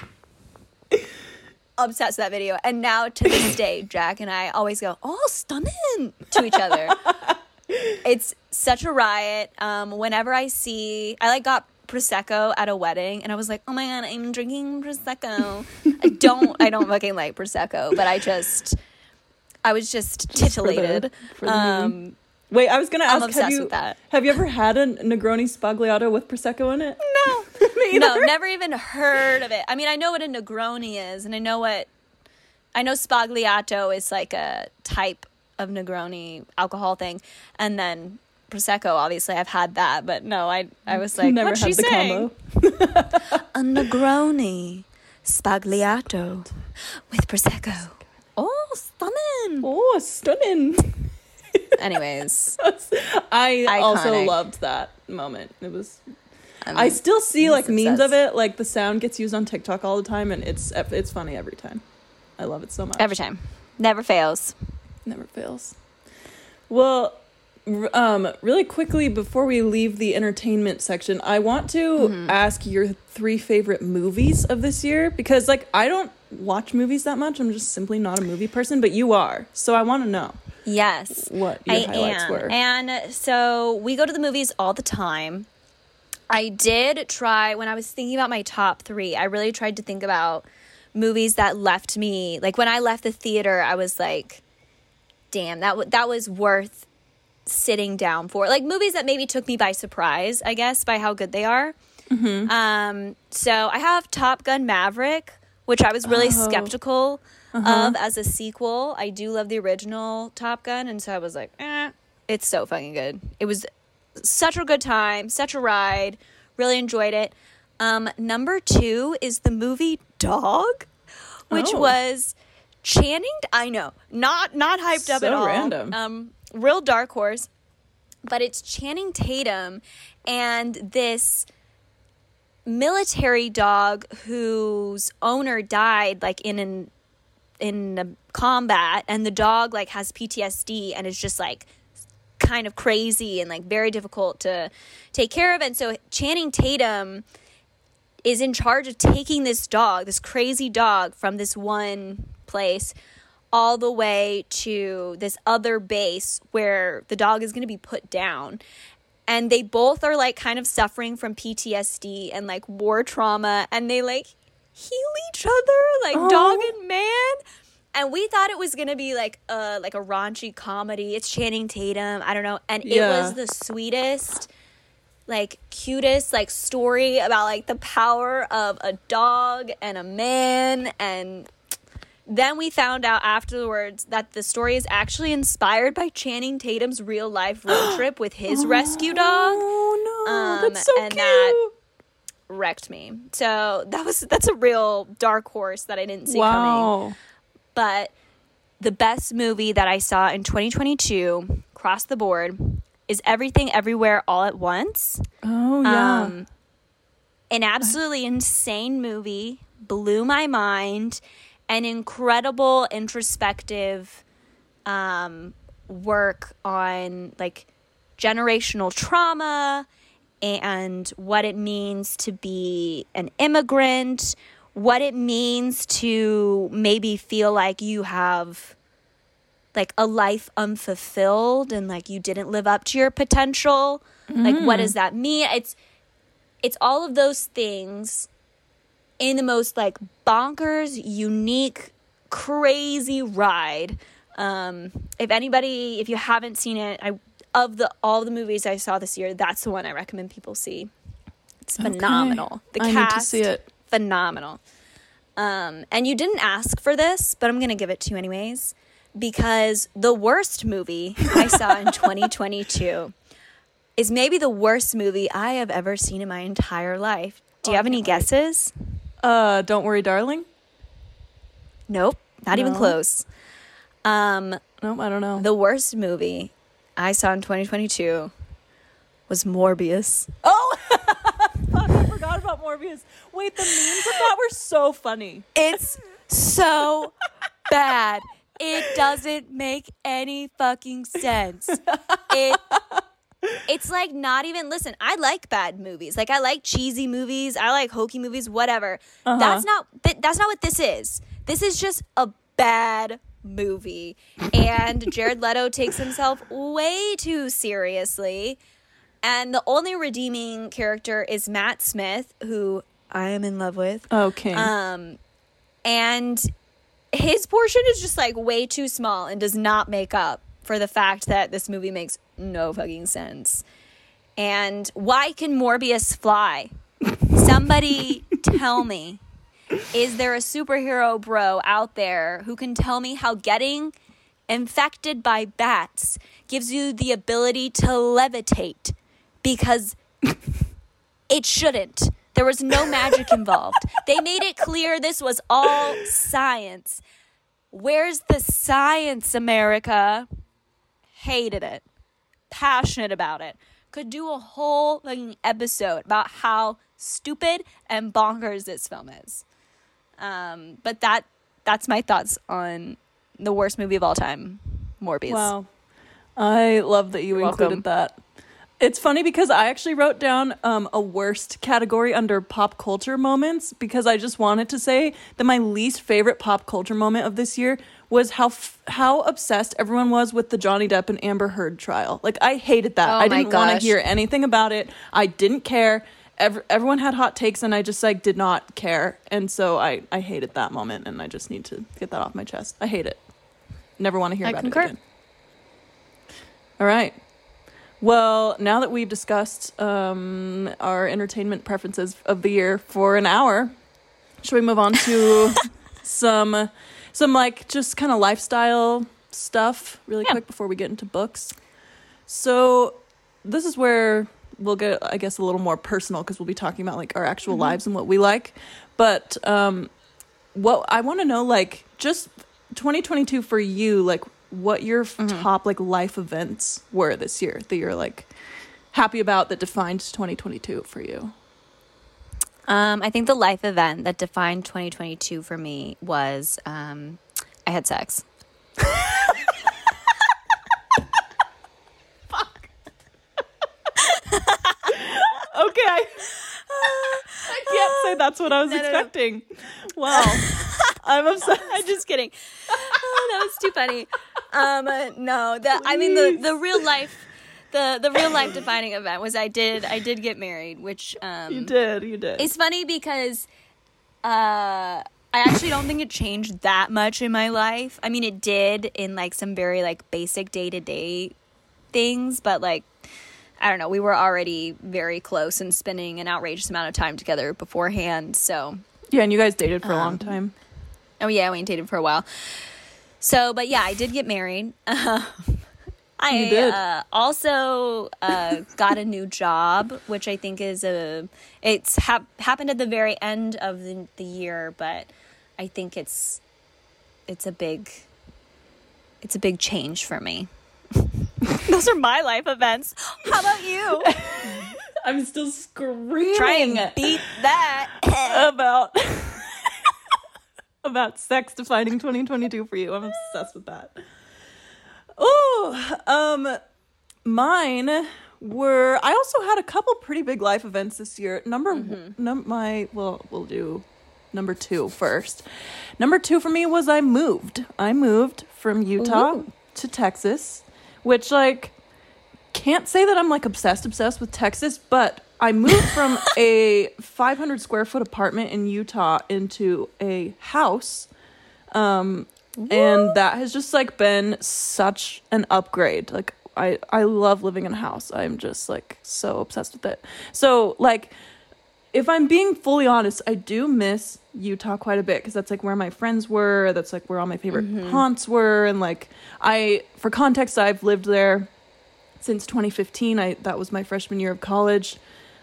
B: obsessed with that video. And now to this day, Jack and I always go, "Oh, stunning" to each other. it's such a riot. Um, whenever I see, I like got prosecco at a wedding, and I was like, "Oh my god, I'm drinking prosecco." I don't, I don't fucking like prosecco, but I just, I was just titillated.
A: for the
B: um,
A: Wait, I was gonna
B: I'm
A: ask.
B: obsessed
A: have you
B: with that.
A: have you ever had a Negroni Sbagliato with prosecco in it?
B: no, no, never even heard of it. I mean, I know what a Negroni is, and I know what I know. Sbagliato is like a type of Negroni alcohol thing, and then prosecco. Obviously, I've had that, but no, I I was like,
A: Never
B: what's
A: had
B: she
A: the
B: saying?
A: combo.
B: A Negroni Sbagliato with prosecco. Oh, stunning.
A: Oh, stunning!
B: Anyways,
A: I also loved that moment. It was.
B: I'm
A: I still see like
B: just
A: memes of it. Like the sound gets used on TikTok all the time, and it's it's funny every time. I love it so much.
B: every time, never fails.
A: Never fails. Well, um, really quickly before we leave the entertainment section, I want to
B: Mm-hmm.
A: ask your three favorite movies of this year because, like, I don't watch movies that much. I'm just simply not a movie person, but you are, so I want to know
B: Yes.
A: what your
B: I
A: highlights
B: am.
A: were.
B: And so we go to the movies all the time. I did try when I was thinking about my top three. I really tried to think about movies that left me like when I left the theater. I was like, "Damn, that w- that was worth sitting down for." Like movies that maybe took me by surprise. I guess by how good they are.
A: Mm-hmm.
B: Um, so I have Top Gun Maverick, which I was really
A: Oh.
B: skeptical
A: Uh-huh.
B: of as a sequel. I do love the original Top Gun, and so I was like, eh, it's so fucking good. It was such a good time, such a ride. Really enjoyed it. Um, number two is the movie Dog, which
A: Oh.
B: was Channing. I know, not not hyped up
A: So
B: at all.
A: random.
B: Um, real dark horse, but it's Channing Tatum and this military dog whose owner died like in an in combat and the dog like has PTSD and is just like kind of crazy and like very difficult to take care of. And so Channing Tatum is in charge of taking this dog this crazy dog from this one place all the way to this other base where the dog is going to be put down and they both are like kind of suffering from PTSD and like war trauma. And they like heal each other like
A: Oh.
B: dog and man. And we thought it was gonna be like a like a raunchy comedy. It's Channing Tatum. I don't know. And it was the sweetest like cutest like story about like the power of a dog and a man and then we found out afterwards that the story is actually inspired by Channing Tatum's real life road trip with his rescue dog.
A: Oh no,
B: Um,
A: that's so
B: and
A: cute.
B: that- Wrecked me. So that was that's a real dark horse that I didn't see coming.
A: wow.
B: But the best movie that I saw in 2022 across the board is Everything Everywhere All at Once.
A: Oh yeah.
B: Um, an absolutely insane movie, blew my mind, an incredible introspective um, work on like generational trauma and what it means to be an immigrant, what it means to maybe feel like you have like a life unfulfilled and like you didn't live up to your potential. Like what does that mean? It's it's all of those things in the most like bonkers, unique, crazy ride. Um, if anybody, if you haven't seen it, I of the all the movies I saw this year, that's the one I recommend people see. It's phenomenal. The
A: I
B: cast,
A: need to see it.
B: phenomenal. Um, and you didn't ask for this, but I'm gonna give it to you anyways because the worst movie I saw in 2022 is maybe the worst movie I have ever seen in my entire life. Do you
A: Oh,
B: have any
A: wait. Uh, don't worry, darling.
B: Nope, not even close. Um,
A: Nope, I don't know.
B: the worst movie I saw in 2022 was Morbius.
A: Oh, fuck! I forgot about Morbius. Wait, the memes of that were so funny.
B: It's so bad. It doesn't make any fucking sense. It it's like not even listen, I like bad movies. Like I like cheesy movies, I like hokey movies, whatever.
A: Uh-huh.
B: That's not th- that's not what this is. this is just a bad movie. And Jared Leto takes himself way too seriously. And the only redeeming character is Matt Smith, who I am in love with.
A: Okay.
B: Um, and his portion is just like way too small and does not make up for the fact that this movie makes no fucking sense. And why can Morbius fly? Somebody tell me. Is there a superhero bro out there who can tell me how getting infected by bats gives you the ability to levitate? Because it shouldn't. There was no magic involved. They made it clear this was all science. Where's the science, America? Hated it. Passionate about it. Could do a whole fucking episode about how stupid and bonkers this film is. Um, but that that's my thoughts on the worst movie of all time, Morbius.
A: Wow. I love that you
B: You're welcome.
A: included that. It's funny because I actually wrote down um, a worst category under pop culture moments because I just wanted to say that my least favorite pop culture moment of this year was how f- how obsessed everyone was with the Johnny Depp and Amber Heard trial. Like I hated that.
B: Oh
A: I didn't want to hear anything about it. I didn't care. Ev- everyone had hot takes and I just like did not care. And so I I hated that moment and I just need to get that off my chest. I hate it. Never want to hear
B: I
A: about
B: concur.
A: it again. All right. Well, now that we've discussed um, our entertainment preferences of the year for an hour, should we move on to some some like just kind of lifestyle stuff really
B: Yeah.
A: quick before we get into books? So, this is where we'll get I guess a little more personal because we'll be talking about like our actual lives and what we like. But um what I want to know like just 2022 for you like what your f top like life events were this year that you're like happy about that defined 2022 for you.
B: Um, I think the life event that defined 2022 for me was um, I had sex.
A: Okay, I, I can't say that's what I was
B: No, no, no.
A: expecting. Wow, I'm obsessed.
B: I'm just kidding. Oh, that was too funny. Um, no, the I mean the the real life. The, the real life defining event was I did I did get married, which um,
A: You did, you did.
B: It's funny because uh I actually don't think it changed that much in my life. I mean it did in like some very like basic day-to-day things, but like I don't know, we were already very close and spending an outrageous amount of time together beforehand. So,
A: yeah, and you guys dated for a
B: Um,
A: long time.
B: oh yeah, we dated for a while. So, but yeah, I did get married. I. Uh, also uh, got a new job, which I think is a it's hap- happened at the very end of the, the year, but I think it's it's a big it's a big change for me. Those are my life events. How about you?
A: I'm still screaming
B: Try and beat that.
A: about about sex defining 2022 for you. I'm obsessed with that. Oh, um mine were I also had a couple pretty big life events this year. Number num- my well, we'll do number two first. Number 2 for me was I moved. I moved from Utah
B: Ooh.
A: to Texas, which like can't say that I'm like obsessed obsessed with Texas, but I moved from a 500 square foot apartment in Utah into a house. Um and that has just like been such an upgrade. Like I I love living in a house. I'm just like so obsessed with it. So like if I'm being fully honest, I do miss Utah quite a bit because that's like where my friends were. That's like where all my favorite mm-hmm. haunts were, and like I, for context, I've lived there since 2015. I that was my freshman year of college.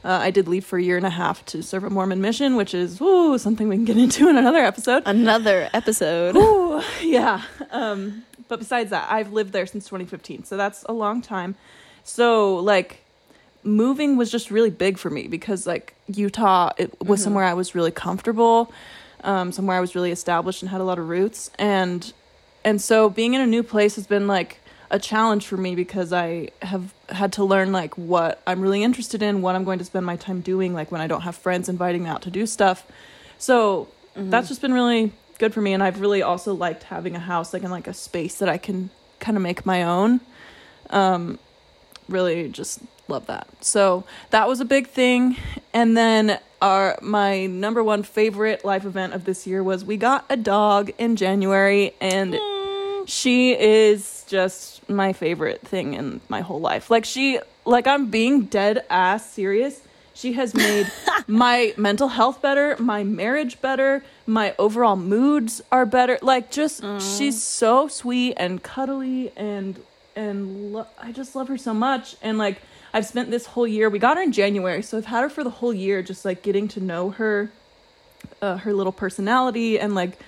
A: Uh, I did leave for a year and a half to serve a Mormon mission, which is ooh, something we can get into in another episode.
B: Another episode.
A: Ooh, yeah. Um, but besides that, I've lived there since 2015, so that's a long time. So like, moving was just really big for me because like Utah, it was somewhere I was really comfortable, um, somewhere I was really established and had a lot of roots, and and so being in a new place has been like a challenge for me because I have had to learn like what I'm really interested in, what I'm going to spend my time doing, like when I don't have friends inviting me out to do stuff. So that's just been really good for me. And I've really also liked having a house, like in like a space that I can kind of make my own. Um, really just love that. So that was a big thing. And then our my number one favorite life event of this year was we got a dog in January and she is just my favorite thing in my whole life. Like she like I'm being dead ass serious. She has made my mental health better, my marriage better, my overall moods are better. Like just she's so sweet and cuddly and and lo- I just love her so much and like I've spent this whole year. We got her in January, so I've had her for the whole year just like getting to know her uh, her little personality and like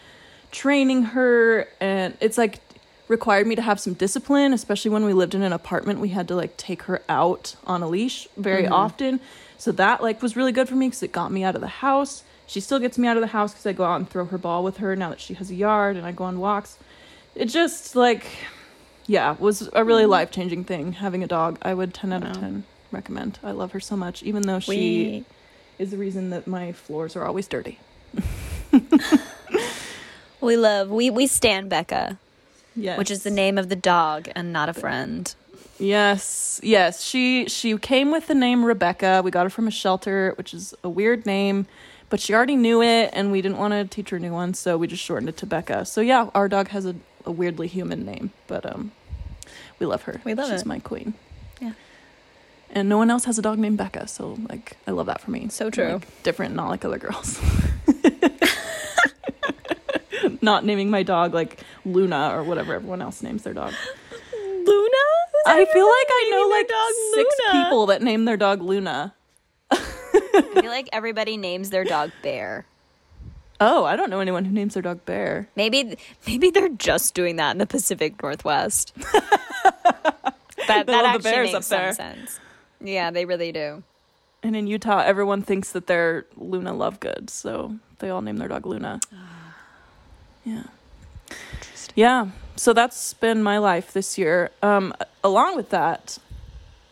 A: training her and it's like required me to have some discipline especially when we lived in an apartment we had to like take her out on a leash very mm-hmm. often. So that like was really good for me because it got me out of the house. She still gets me out of the house because i go out and throw her ball with her now that she has a yard and i go on walks. It just like yeah was a really mm-hmm. life-changing thing having a dog. I would 10 out of 10 recommend. I love her so much even though she
B: We
A: is the reason that my floors are always dirty.
B: We love we we stand Becca,
A: Yes.
B: which is the name of the dog and not a friend.
A: Yes. Yes. She she came with the name Rebecca. We got her from a shelter, which is a weird name, but she already knew it and we didn't want to teach her a new one, so we just shortened it to Becca. So yeah, our dog has a, a weirdly human name, but um we love her.
B: We love
A: She's
B: it.
A: my queen.
B: Yeah.
A: And no one else has a dog named Becca, so like I love that for me.
B: So true.
A: Like, different, not like other girls. not naming my dog like Luna or whatever everyone else names their dog.
B: Luna?
A: I feel like I know like
B: dog
A: six
B: Luna?
A: people that name their dog Luna.
B: I feel like everybody names their dog Bear.
A: Oh, I don't know anyone who names their dog Bear.
B: Maybe maybe they're just doing that in the Pacific Northwest. that that
A: love the
B: actually
A: bears
B: makes
A: up
B: some sense. Yeah, they really do.
A: And in Utah, everyone thinks that they're Luna Lovegood, so they all name their dog Luna. Ah. Yeah. Yeah. So that's been my life this year. Um, along with that,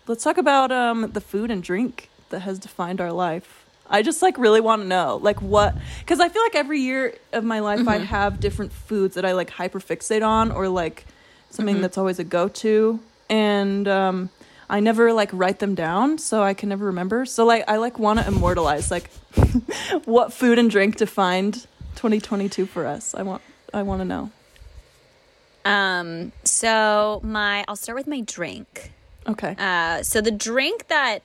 A: let's talk about um, the food and drink that has defined our life. I just like really want to know like what because I feel like every year of my life I have different foods that I like hyper fixate on or like something that's always a go to and um, I never like write them down so I can never remember. So like I like want to immortalize like what food and drink defined 2022 for us. I want I want to know.
B: Um, so my I'll start with my drink.
A: Okay.
B: Uh, so the drink that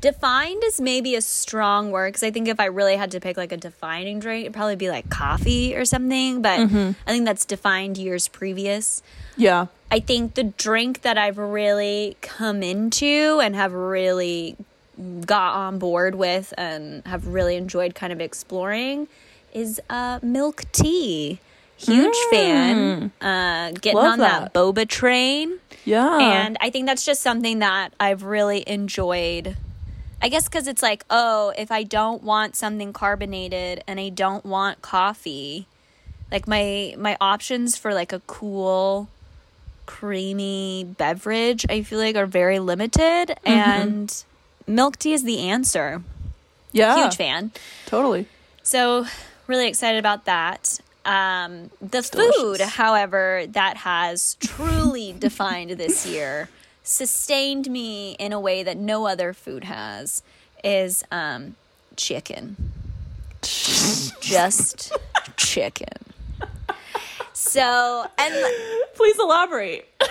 B: defined is maybe a strong word because I think if I really had to pick like a defining drink, it'd probably be like coffee or something. But I think that's defined years previous.
A: Yeah.
B: I think the drink that I've really come into and have really got on board with and have really enjoyed kind of exploring is uh, milk tea. Huge fan. Uh, getting
A: Love
B: on that.
A: that.
B: boba train.
A: Yeah.
B: And I think that's just something that I've really enjoyed. I guess because it's like, oh, if I don't want something carbonated and I don't want coffee, like my my options for like a cool, creamy beverage, I feel like are very limited. And milk tea is the answer.
A: yeah.
B: Huge fan.
A: Totally.
B: So, really excited about that. Um, the food, however, that has truly defined this year, sustained me in a way that no other food has, is um, chicken. Just chicken. So, and
A: Please elaborate.
B: and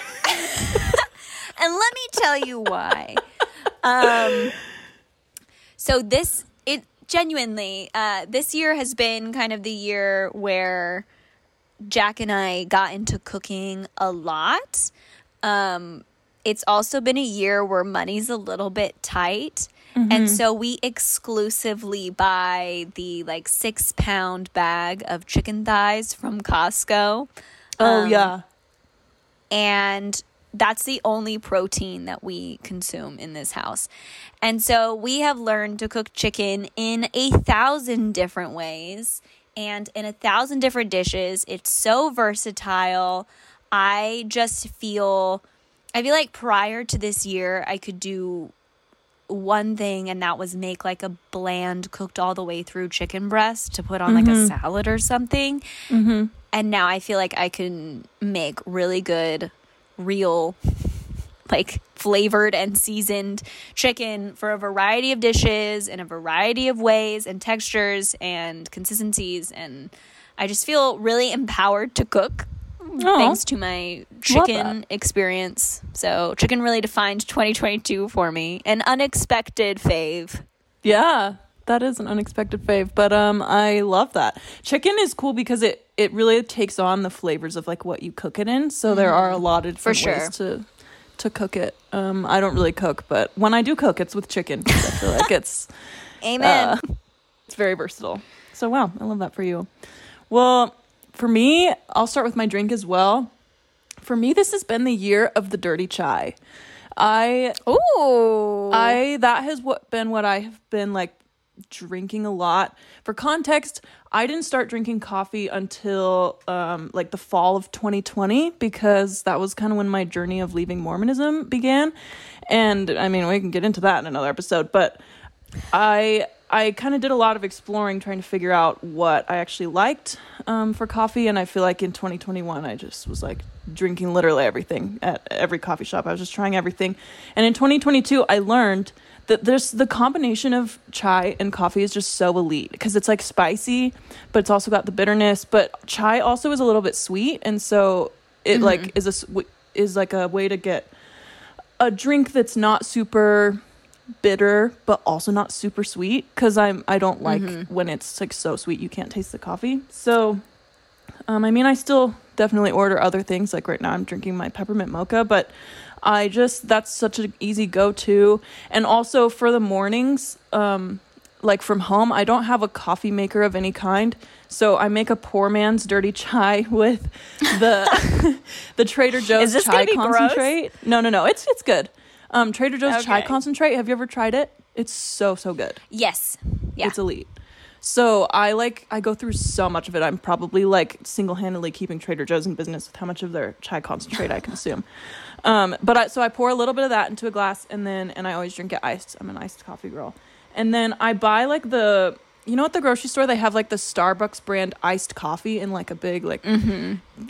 B: let me tell you why. Um, so this genuinely uh, this year has been kind of the year where Jack and I got into cooking a lot. Um, it's also been a year where money's a little bit tight. And so we exclusively buy the like six pound bag of chicken thighs from Costco
A: Oh
B: Um,
A: yeah.
B: and that's the only protein that we consume in this house. And so we have learned to cook chicken in a thousand different ways and in a thousand different dishes. It's so versatile. I just feel I feel like prior to this year I could do one thing, and that was make like a bland, cooked all the way through chicken breast to put on like a mm-hmm. salad or something. Mm-hmm. And now I feel like I can make really good, real, like flavored and seasoned chicken for a variety of dishes in a variety of ways and textures and consistencies. And I just feel really empowered to cook
A: Aw.
B: thanks to my chicken experience. So, chicken really defined 2022 for me. An unexpected fave.
A: Yeah, that is an unexpected fave, but um, I love that. Chicken is cool because it it really takes on the flavors of like what you cook it in. So there are a lot of different
B: For
A: ways to to cook it. Um, I don't really cook, but when I do cook, it's with chicken. I feel like it's
B: Amen.
A: uh, it's very versatile. So wow, I love that for you. Well, for me, I'll start with my drink as well. For me, this has been the year of the dirty chai. I
B: oh
A: I that has what been what I have been like drinking a lot. For context, I didn't start drinking coffee until um like the fall of 2020 because that was kind of when my journey of leaving Mormonism began. And I mean, we can get into that in another episode, but I I kind of did a lot of exploring trying to figure out what I actually liked um, for coffee and I feel like in 2021 I just was like drinking literally everything at every coffee shop. I was just trying everything. And in 2022 I learned that there's the combination of chai and coffee is just so elite because it's like spicy but it's also got the bitterness but chai also is a little bit sweet and so it like is a is like a way to get a drink that's not super bitter but also not super sweet because i'm i don't like when it's like so sweet you can't taste the coffee. So um i mean i still definitely order other things like right now i'm drinking my peppermint mocha but i just that's such an easy go-to. And also for the mornings um like from home i don't have a coffee maker of any kind. So i make a poor man's dirty chai with the the trader joe's chai
B: gonna gross?
A: concentrate. No no no it's it's good. Um trader joe's chai concentrate have you ever tried it? It's so so good.
B: Yes. Yeah.
A: it's elite. So i like i go through so much of it. I'm probably like single-handedly keeping trader joe's in business with how much of their chai concentrate i consume um but i so i pour a little bit of that into a glass and then and i always drink it iced. I'm an iced coffee girl. And then i buy like the you know at the grocery store they have like the starbucks brand iced coffee in like a big like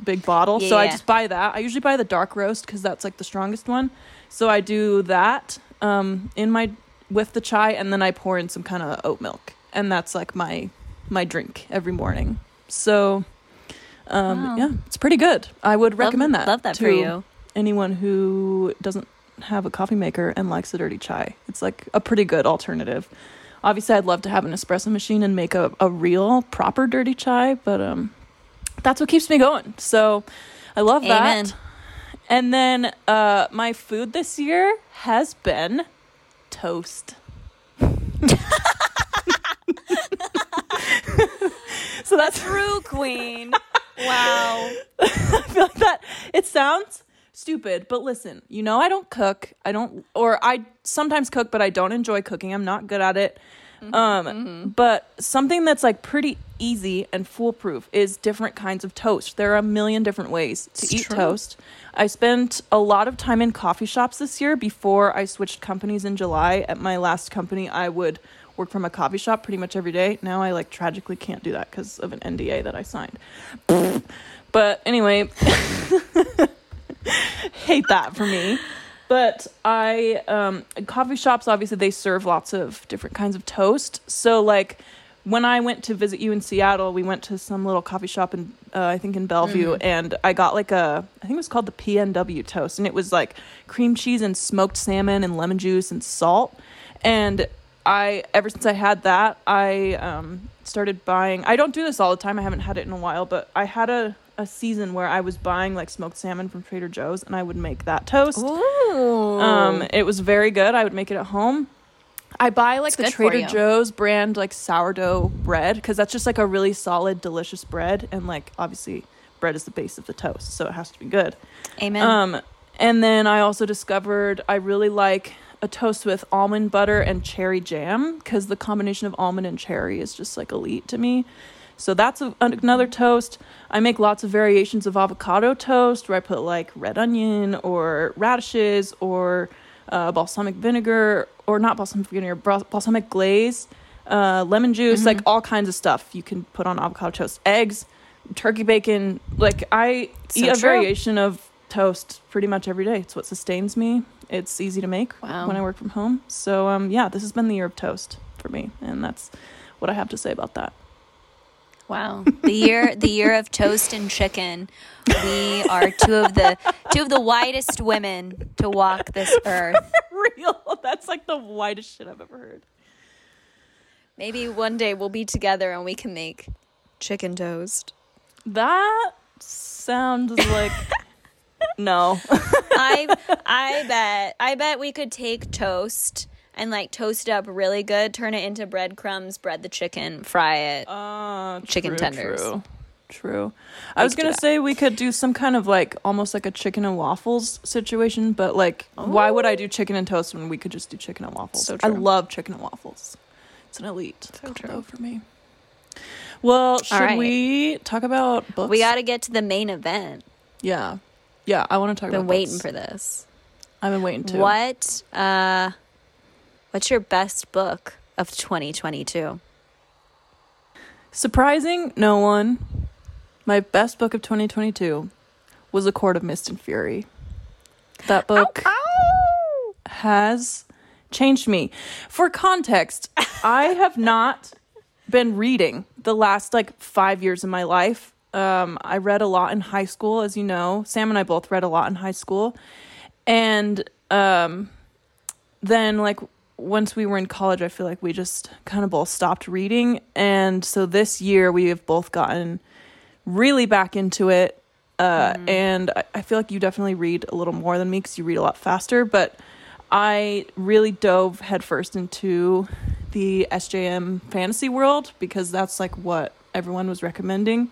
A: big bottle? So i just buy that. I usually buy the dark roast because that's like the strongest one. So i do that um in my with the chai and then i pour in some kind of oat milk. And that's like my my drink every morning. So um
B: Wow.
A: yeah it's pretty good. I would
B: Love-
A: recommend that
B: Love that
A: to
B: for you.
A: Anyone who doesn't have a coffee maker and likes a dirty chai it's like a pretty good alternative obviously i'd love to have an espresso machine and make a, a real proper dirty chai but um that's what keeps me going so i love
B: Amen.
A: that and then uh my food this year has been toast so that's
B: True queen. wow.
A: I feel like that it sounds stupid, but listen, you know I don't cook. I don't or I sometimes cook, but I don't enjoy cooking. I'm not good at it. um but something that's like pretty easy and foolproof is different kinds of toast. There are a million different ways to
B: It's
A: eat
B: true.
A: toast. I spent a lot of time in coffee shops this year before I switched companies in July. At my last company, I would work from a coffee shop pretty much every day. Now I like tragically can't do that because of an NDA that I signed. But anyway, hate that for me. But I um coffee shops obviously they serve lots of different kinds of toast. So like when I went to visit you in Seattle, we went to some little coffee shop in uh, I think in Bellevue and I got like a I think it was called the PNW toast and it was like cream cheese and smoked salmon and lemon juice and salt. And I ever since I had that, I um started buying I don't do this all the time. I haven't had it in a while, but I had a a season where I was buying like smoked salmon from Trader Joe's and I would make that toast.
B: Ooh.
A: Um, it was very good. I would make it at home. I buy like
B: It's
A: the Trader. Joe's brand like sourdough bread because that's just like a really solid, delicious bread, and like obviously bread is the base of the toast, so it has to be good.
B: Amen.
A: Um, and then I also discovered I really like a toast with almond butter and cherry jam because the combination of almond and cherry is just like elite to me. So that's a, another toast. I make lots of variations of avocado toast where I put like red onion or radishes or uh, balsamic vinegar or not balsamic vinegar, bal- balsamic glaze, uh, lemon juice, like
B: Mm-hmm.
A: all kinds of stuff you can put on avocado toast, eggs, turkey bacon. Like I
B: So
A: eat a
B: true.
A: variation of toast pretty much every day. It's what sustains me. It's easy to make
B: Wow.
A: when I work from home. So um, yeah, this has been the year of toast for me, and that's what I have to say about that.
B: Wow. The year the year of toast and chicken. We are two of the two of the whitest women to walk this earth.
A: Real. That's like the whitest shit I've ever heard.
B: Maybe one day we'll be together and we can make chicken toast.
A: That sounds like no.
B: I I bet I bet we could take toast and like toast it up really good, turn it into breadcrumbs, bread the chicken, fry it.
A: Uh,
B: Chicken
A: true,
B: tenders.
A: True. True. I was gonna say we could do some kind of like almost like a chicken and waffles situation, but like, why would I do chicken and toast when we could just do chicken and waffles?
B: So true.
A: I love chicken and waffles. It's an elite
B: So
A: combo
B: true.
A: for me. Well, should
B: right.
A: we talk about books?
B: We got to get to the main event.
A: yeah, yeah. I want to talk
B: Been
A: about.
B: waiting
A: books.
B: for this.
A: I've been waiting too.
B: What uh what's your best book of 2022?
A: Surprising no one. My best book of 2022 was A Court of Mist and Fury. That book has changed me. For context, I have not been reading the last like five years of my life. Um, I read a lot in high school, as you know. Sam and I both read a lot in high school. And um, then, like, once we were in college, I feel like we just kind of both stopped reading. And so this year, we have both gotten really back into it. Uh, And I, I feel like you definitely read a little more than me because you read a lot faster. But I really dove headfirst into the SJM fantasy world because that's like what everyone was recommending.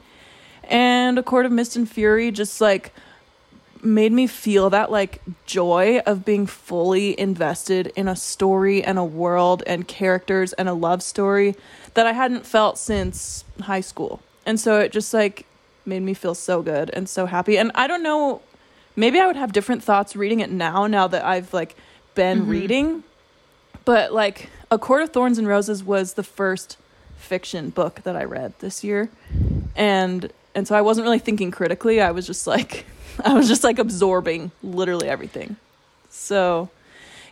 A: And A Court of Mist and Fury just like made me feel that like joy of being fully invested in a story and a world and characters and a love story that I hadn't felt since high school. And so it just like made me feel so good and so happy. And I don't know, maybe I would have different thoughts reading it now now that I've like been mm-hmm. reading. But like A Court of Thorns and Roses was the first fiction book that I read this year. And and so I wasn't really thinking critically. I was just like I was just like absorbing literally everything. So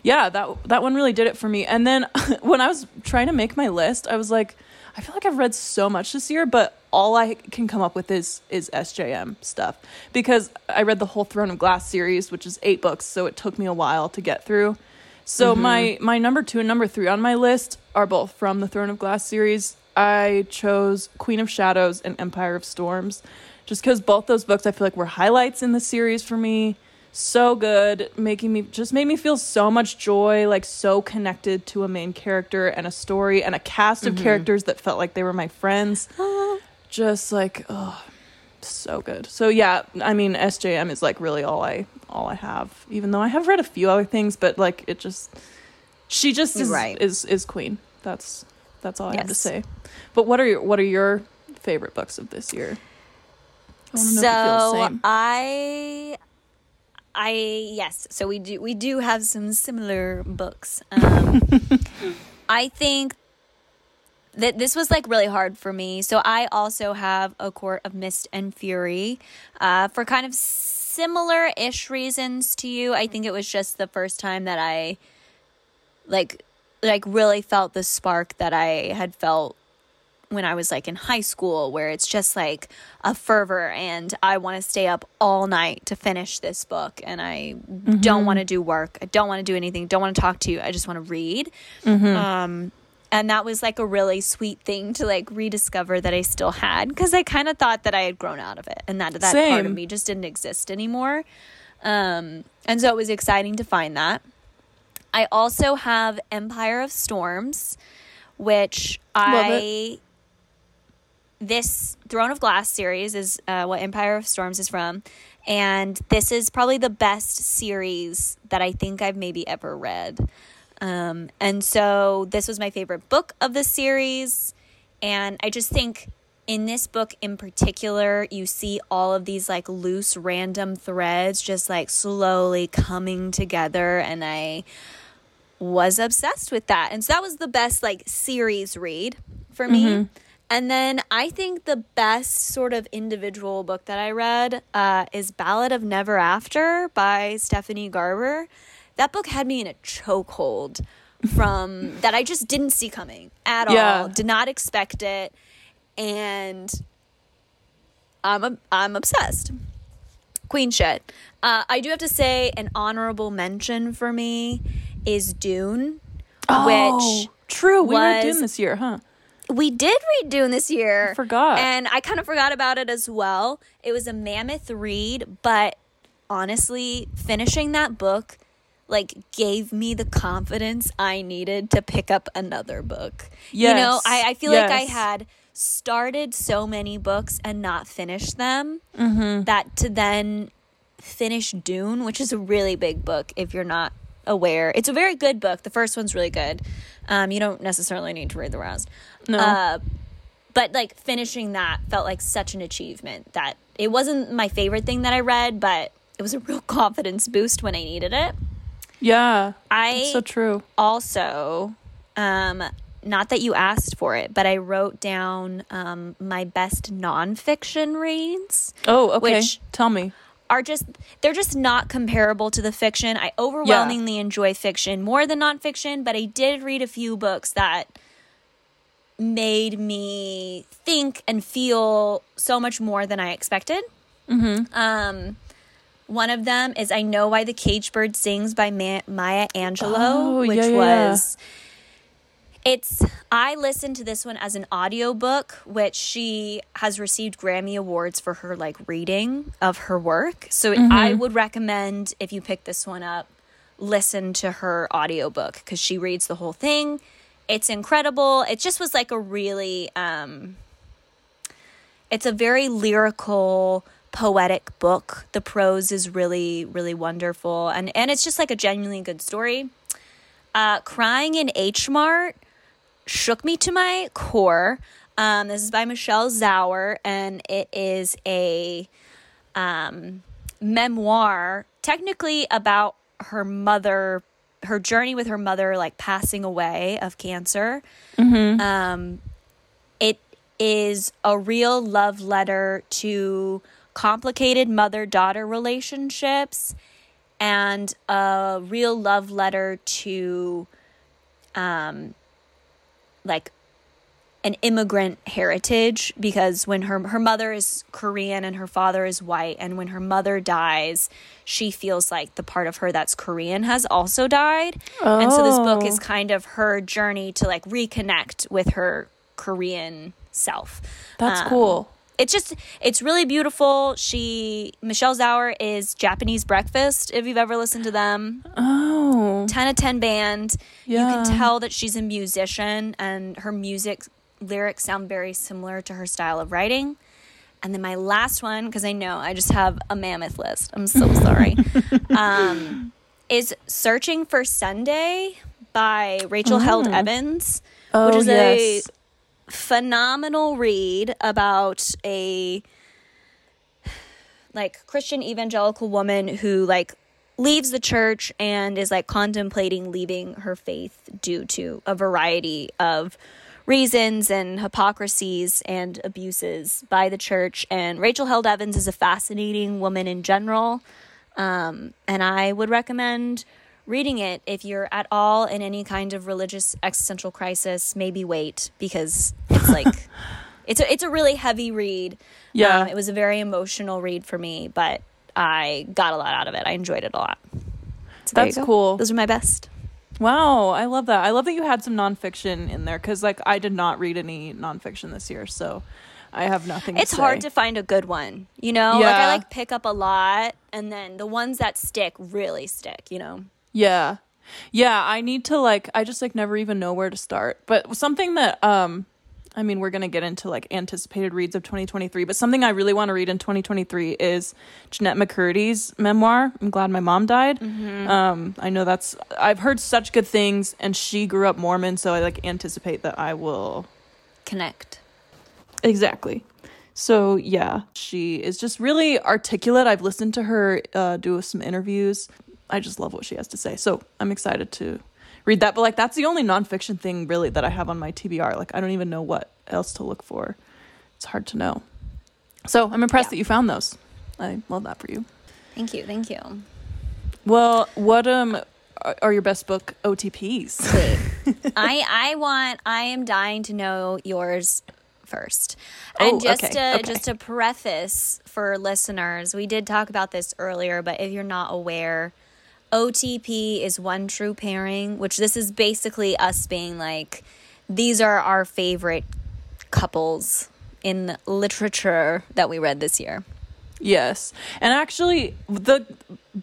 A: yeah, that that one really did it for me. And then when I was trying to make my list, I was like, I feel like I've read so much this year, but all I can come up with is is SJM stuff because I read the whole Throne of Glass series, which is eight books, so it took me a while to get through. So mm-hmm. my my number two and number three on my list are both from the Throne of Glass series. I chose Queen of Shadows and Empire of Storms, just because both those books I feel like were highlights in the series for me. So good, making me just made me feel so much joy, like so connected to a main character and a story and a cast of mm-hmm. characters that felt like they were my friends. Just like oh, so good. So yeah, I mean SJM is like really all I all I have. Even though I have read a few other things, but like it just she just is
B: Right.
A: is is queen. That's that's all I have to say. But what are your what are your favorite books of this year? I wanna know if you feel the
B: So. I I yes, so we do we do have some similar books. Um I think that this was like really hard for me. So I also have A Court of Mist and Fury uh, for kind of similar ish reasons to you. I think it was just the first time that I like like really felt the spark that I had felt when I was like in high school, where it's just like a fervor and I want to stay up all night to finish this book and I don't want to do work. I don't want to do anything. Don't want to talk to you. I just want to read. Um, and that was like a really sweet thing to like rediscover that I still had because I kind of thought that I had grown out of it and that that part of me just didn't exist anymore. Um, and so it was exciting to find that. I also have Empire of Storms, which
A: Love
B: I this Throne of Glass series is uh, what Empire of Storms is from, and this is probably the best series that I think I've maybe ever read. Um, and so this was my favorite book of the series, and I just think in this book in particular, you see all of these like loose, random threads just like slowly coming together, and I was obsessed with that. And so that was the best like series read for me. And then I think the best sort of individual book that I read uh, is Ballad of Never After by Stephanie Garber. That book had me in a chokehold from that I just didn't see coming at
A: Yeah.
B: all. Did not expect it, and I'm a, I'm obsessed. Queen shit. Uh, I do have to say an honorable mention for me is Dune, which
A: true. We read
B: was-
A: Dune this year, huh?
B: we did read Dune this year.
A: I forgot.
B: And I kind of forgot about it as well. It was a mammoth read, but honestly, finishing that book like gave me the confidence I needed to pick up another book. You know, I, I feel like I had started so many books and not finished them
A: Mm-hmm.
B: that to then finish Dune, which is a really big book if you're not aware. It's a very good book. The first one's really good. Um, you don't necessarily need to read the rest.
A: No.
B: Uh, but like finishing that felt like such an achievement that it wasn't my favorite thing that I read, but it was a real confidence boost when I needed it.
A: Yeah.
B: I
A: so true.
B: also um not that you asked for it but i wrote down um my best nonfiction reads
A: Oh, okay.
B: Which-
A: Tell me.
B: Are just they're just not comparable to the fiction. I overwhelmingly enjoy fiction more than nonfiction but i did read a few books that made me think and feel so much more than i expected. Um one of them is I Know Why the Caged Bird Sings by Ma- Maya Angelou,
A: Oh,
B: which
A: yeah, yeah.
B: was it's I listened to this one as an audiobook which she has received Grammy awards for her like reading of her work. So
A: Mm-hmm.
B: I would recommend if you pick this one up listen to her audiobook cuz she reads the whole thing. It's incredible. It just was like a really um it's a very lyrical poetic book the prose is really really wonderful and and it's just like a genuinely good story uh crying in h mart shook me to my core. Um this is by michelle zauner and it is a um memoir technically about her mother her journey with her mother like passing away of cancer. Um it is a real love letter to complicated mother daughter relationships and a real love letter to um like an immigrant heritage because when her her mother is Korean and her father is white and when her mother dies she feels like the part of her that's Korean has also died and so this book
A: Oh.
B: is kind of her journey to like reconnect with her Korean self
A: That's
B: Um,
A: cool.
B: It's just it's really beautiful. She Michelle Zauner is Japanese Breakfast if you've ever listened to them.
A: Oh.
B: 10 of 10 band. You can tell that she's a musician and her music lyrics sound very similar to her style of writing. And then my last one because i know i just have a mammoth list. I'm so sorry. Um, is searching for sunday by rachel held evans
A: Oh,
B: which is
A: yes.
B: a phenomenal read about a like Christian evangelical woman who like leaves the church and is like contemplating leaving her faith due to a variety of reasons and hypocrisies and abuses by the church. And Rachel Held Evans is a fascinating woman in general. Um, and I would recommend reading it if you're at all in any kind of religious existential crisis maybe wait because it's like it's a, it's a really heavy read
A: Yeah.
B: um, it was a very emotional read for me but i got a lot out of it i enjoyed it a lot so
A: That's cool.
B: those are my best
A: Wow, I love that. I love that you had some nonfiction in there because, like, I did not read any nonfiction this year, so I have nothing.
B: it's
A: to
B: hard to find a good one you know like i like pick up a lot and then the ones that stick really stick you know
A: Yeah. Yeah, I need to like I just like never even know where to start. But something that um I mean, we're going to get into like anticipated reads of 2023, but something I really want to read in 2023 is Jennette McCurdy's memoir. I'm glad my mom died. Um I know that's I've heard such good things and she grew up Mormon, so I like anticipate that I will
B: connect
A: Exactly. So yeah, she is just really articulate. I've listened to her uh, do some interviews. I just love what she has to say. So I'm excited to read that. But like that's the only nonfiction thing really that I have on my TBR. Like I don't even know what else to look for. It's hard to know. So I'm impressed
B: Yeah.
A: that you found those. I love that for you.
B: Thank you. Thank you.
A: Well, what um are- your best book OTPs?
B: I I want I am dying to know yours first.
A: Oh,
B: And just
A: okay,
B: to
A: okay.
B: just to preface for listeners, we did talk about this earlier, but if you're not aware, OTP is one true pairing, which this is basically us being like these are our favorite couples in literature that we read this year.
A: Yes. And actually the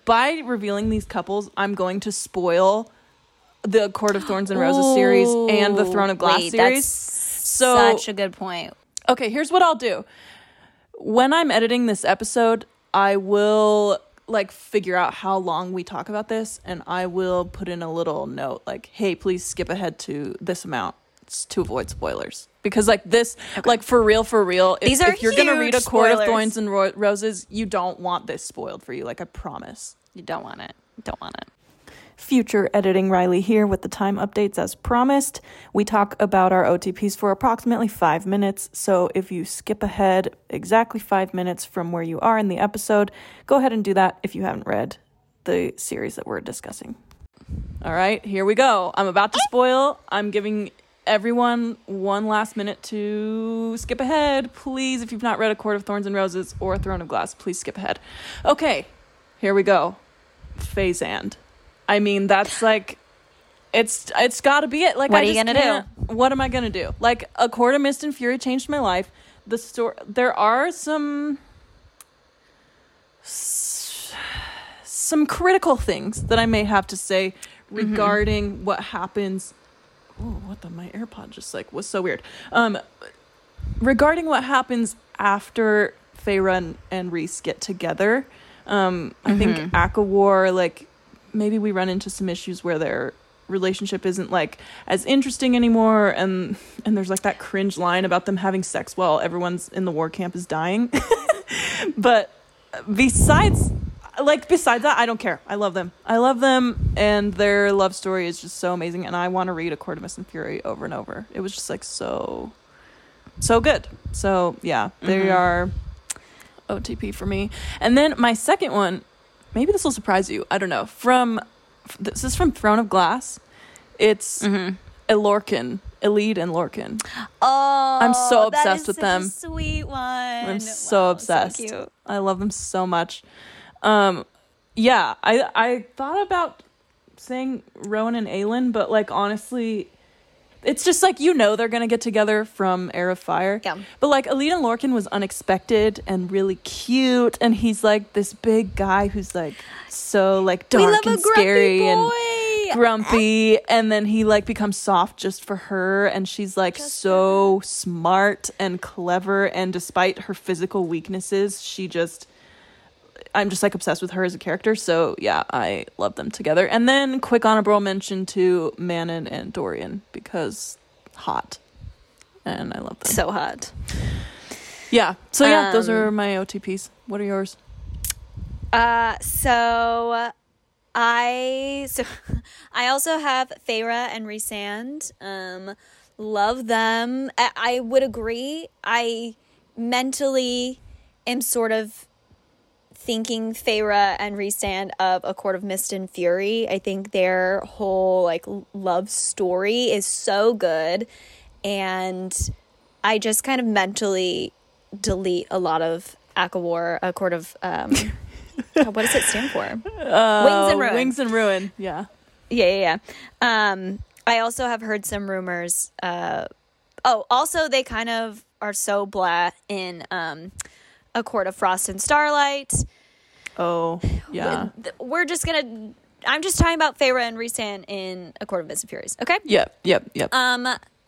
A: by revealing these couples, I'm going to spoil the Court of Thorns and Roses series and the Throne of Glass
B: Wait,
A: series. So-
B: such a good point.
A: Okay, here's what I'll do. When I'm editing this episode, I will like figure out how long we talk about this and I will put in a little note like, "Hey, please skip ahead to this amount." To avoid spoilers. Because like this like for real for real, if,
B: These are
A: if you're going to read a Court of. Thorns and Ro- Roses, you don't want this spoiled for you, like I promise.
B: You don't want it. Don't want it.
A: Future editing RiLee here with the time updates as promised. We talk about our OTPs for approximately five minutes, so if you skip ahead exactly five minutes from where you are in the episode, go ahead and do that if you haven't read the series that we're discussing. All right, here we go. I'm about to spoil. I'm giving everyone one last minute to skip ahead. Please, if you've not read A Court of Thorns and Roses or Throne of Glass, please skip ahead. Okay, here we go. Feysand. I mean, that's like it's it's got to be it. Like,
B: What
A: I
B: are you gonna do?
A: What am I gonna do? Like, a Court of Mist and Fury changed my life. The story. There are some some critical things that I may have to say
B: Mm-hmm.
A: regarding what happens. Oh, what the my AirPod just like was so weird. Um, regarding what happens after Feyre and, and Rhys get together. Um, I think
B: Mhm.
A: ACOWAR, like maybe we run into some issues where their relationship isn't like as interesting anymore and and there's like that cringe line about them having sex while everyone's in the war camp is dying. but besides like besides that, I don't care. I love them. I love them and their love story is just so amazing and I want to read A Court of Mist and Fury over and over. It was just like so so good. So yeah, they
B: Mhm.
A: are OTP for me. And then my second one, maybe this will surprise you. I don't know. From this is from Throne of Glass. It's
B: Mm-hmm.
A: Elorcan, Elide and Lorcan.
B: Oh,
A: I'm so obsessed with
B: such a
A: them.
B: sweet one.
A: I'm so
B: Wow,
A: obsessed.
B: cute.
A: I love them so much. Um, yeah, I I thought about saying Rowan and Aelin, but like honestly, it's just like you know they're gonna get together from Heir of Fire.
B: Yeah.
A: But like Alina Lorcan was unexpected and really cute, and he's like this big guy who's like so like dark and
B: a
A: scary
B: boy.
A: and grumpy, and then he like becomes soft just for her, and she's like
B: Just
A: so smart and clever, and despite her physical weaknesses, she just. I'm just like obsessed with her as a character, so yeah, I love them together. And then quick honorable mention to Manon and Dorian because hot, and I love them.
B: so hot.
A: Yeah. So yeah, those
B: Um,
A: are my OTPs. What are yours?
B: Uh, so I so I also have Feyre and Rhysand. Um, love them. I, I would agree. I mentally am sort of thinking Feyre and Rhysand of A Court of Mist and Fury. I think their whole like love story is so good, and I just kind of mentally delete a lot of ACOWAR, A Court of um, what does it stand for?
A: Uh,
B: and Ruin.
A: Wings and Ruin. Yeah.
B: Yeah, yeah, yeah. Um, I also have heard some rumors. Uh, oh, also they kind of are so blah in um, a court of frost and starlight.
A: Oh, yeah.
B: We're just gonna. I'm just talking about Feyre and Rhysand in a court of mist and furies. Okay.
A: Yep. Yep. Yep.
B: Um,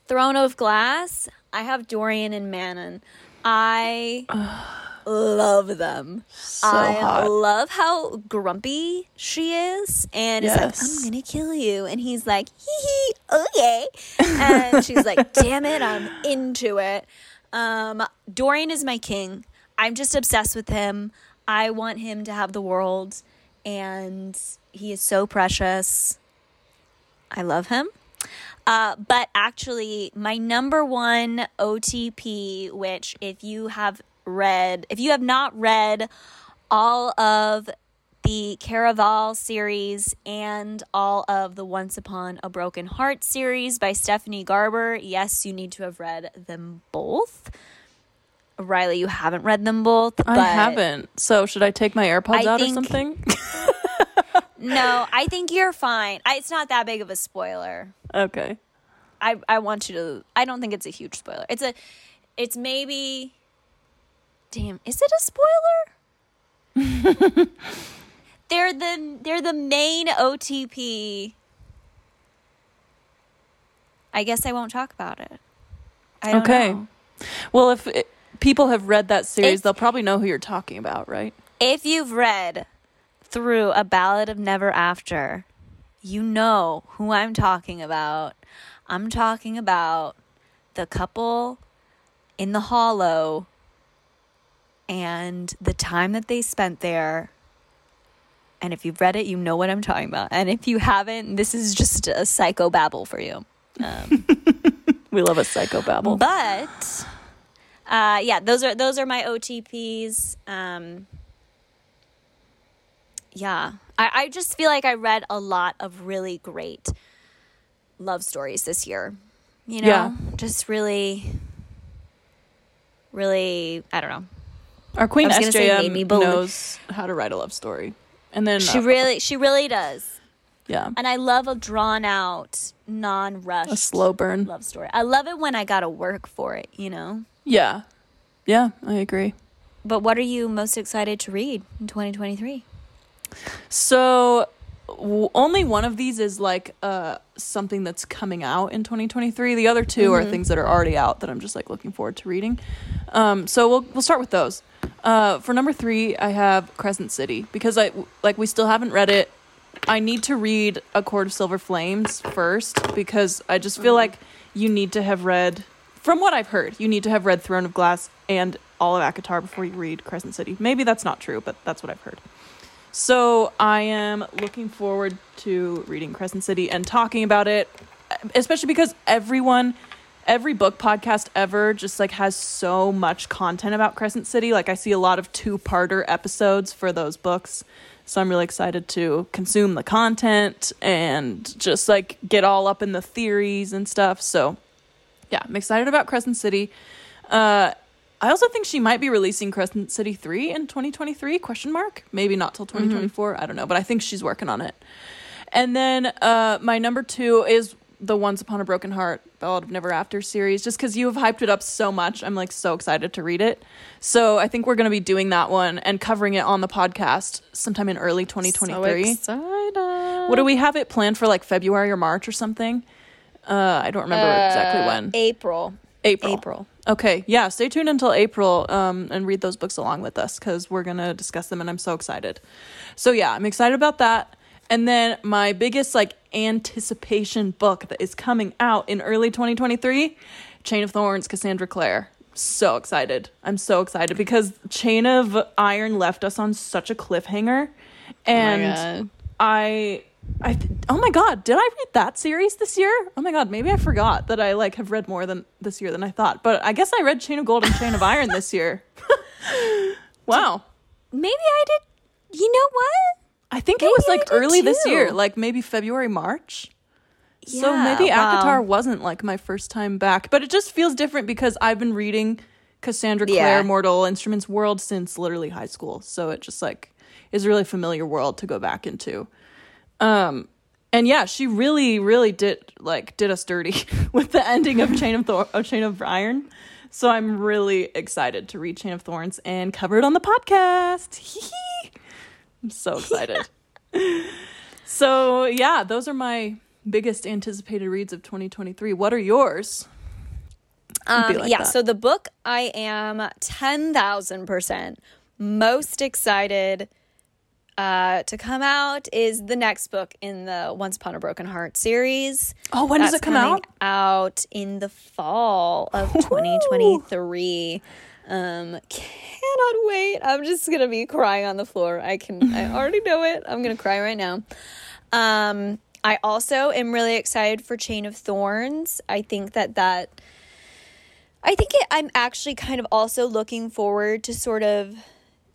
B: Throne of Glass. I have Dorian and Manon. I love them.
A: so
B: I
A: hot.
B: love how grumpy she is, and it's
A: Yes.
B: like, "I'm gonna kill you," and he's like, "Hee hee, okay," and she's like, "Damn it, I'm into it." Um, Dorian is my king. I'm just obsessed with him. I want him to have the world, and he is so precious. I love him. Uh, but actually, my number one OTP, which if you have read, if you have not read all of the Caraval series and all of the Once Upon a Broken Heart series by Stephanie Garber, yes, you need to have read them both. RiLee, you haven't read them both.
A: I haven't. So should I take my AirPods
B: I
A: out
B: think-
A: or something?
B: No, I think you're fine. I, it's not that big of a spoiler.
A: okay.
B: I I want you to. I don't think it's a huge spoiler. It's a. It's maybe. Damn, is it a spoiler? they're the they're the main OTP. I guess I won't talk about it.
A: Okay.
B: know.
A: Well, if it, people have read that series,
B: If-
A: they'll probably know who you're talking about, right?
B: If you've read through A Ballad of Never After, you know who I'm talking about. I'm talking about the couple in the hollow and the time that they spent there. And if you've read it, you know what I'm talking about. And if you haven't, this is just a psycho babble for you. Um,
A: We love a psychobabble.
B: but uh, yeah, those are those are my OTPs. Um, yeah, I, I just feel like I read a lot of really great love stories this year. You know,
A: Yeah.
B: just really, really, I don't know.
A: Our queen
B: I was gonna say made
A: SJM knows how to write a love story, and then
B: She
A: uh,
B: really, she really does.
A: yeah,
B: And I love a drawn out, non rushed
A: a slow burn.
B: love story. I love it when I got to work for it. You know.
A: Yeah, yeah, I agree.
B: But what are you most excited to read in 2023?
A: So w- only one of these is like uh something that's coming out in 2023. The other 2 are things that are already out that I'm just like looking forward to reading. Um, so we'll we'll start with those. Uh, for number three, I have Crescent City because I like we still haven't read it. I need to read A Court of Silver Flames first because I just feel like you need to have read, from what I've heard, you need to have read Throne of Glass and all of ACOTAR before you read Crescent City. Maybe that's not true, but that's what I've heard. So I am looking forward to reading Crescent City and talking about it, especially because everyone, every book podcast ever just like has so much content about Crescent City. Like I see a lot of two-parter episodes for those books. So I'm really excited to consume the content and just like get all up in the theories and stuff. So yeah, I'm excited about Crescent City. Uh, I also think she might be releasing Crescent City 3 in 2023 question mark? Maybe not till 2024 I don't know but I think she's working on it. And then uh my number 2 is the Once Upon a Broken Heart Ballad of Never After series just cuz you have hyped it up so much I'm like so excited to read it. So I think we're going to be doing that one and covering it on the podcast sometime in early 2023
B: excited.
A: what do we have it planned for like February or March or something uh I don't remember exactly when
B: April.
A: April.
B: April.
A: Okay, yeah, stay tuned until April um, and read those books along with us because we're going to discuss them and I'm so excited. So, yeah, I'm excited about that. And then my biggest like anticipation book that is coming out in early 2023 Chain of Thorns, Cassandra Clare. So excited. I'm so excited because Chain of Iron left us on such a cliffhanger. And I I th- oh my god, did I read that series this year? Oh my god, maybe I forgot that I like have read more than this year than I thought. But I guess I read Chain of Gold and Chain of Iron this year. wow.
B: Maybe I did. You know what?
A: I think it was like early this year, like maybe February, March.
B: Yeah, so
A: maybe
B: wow.
A: ACOTAR wasn't like my first time back, but it just feels different because I've been reading Cassandra Clare
B: Yeah.
A: Mortal Instruments World since literally high school. So it just like is a really familiar world to go back into. Um and yeah, she really, really did like did us dirty with the ending of Chain of Thor- of Chain of Iron. So I'm really excited to read Chain of Thorns and cover it on the podcast. I'm so excited. so yeah, those are my biggest anticipated reads of 2023. What are yours?
B: Um,
A: like
B: yeah,
A: that.
B: so the book I am 10,000% most excited uh, to come out is the next book in the Once Upon a Broken Heart series.
A: Oh, when does it come out?
B: out in the fall of 2023. Um, cannot wait. I'm just gonna be crying on the floor. I can. I already know it. I'm gonna cry right now. Um, I also am really excited for Chain of Thorns. I think that that I think it, I'm actually kind of also looking forward to sort of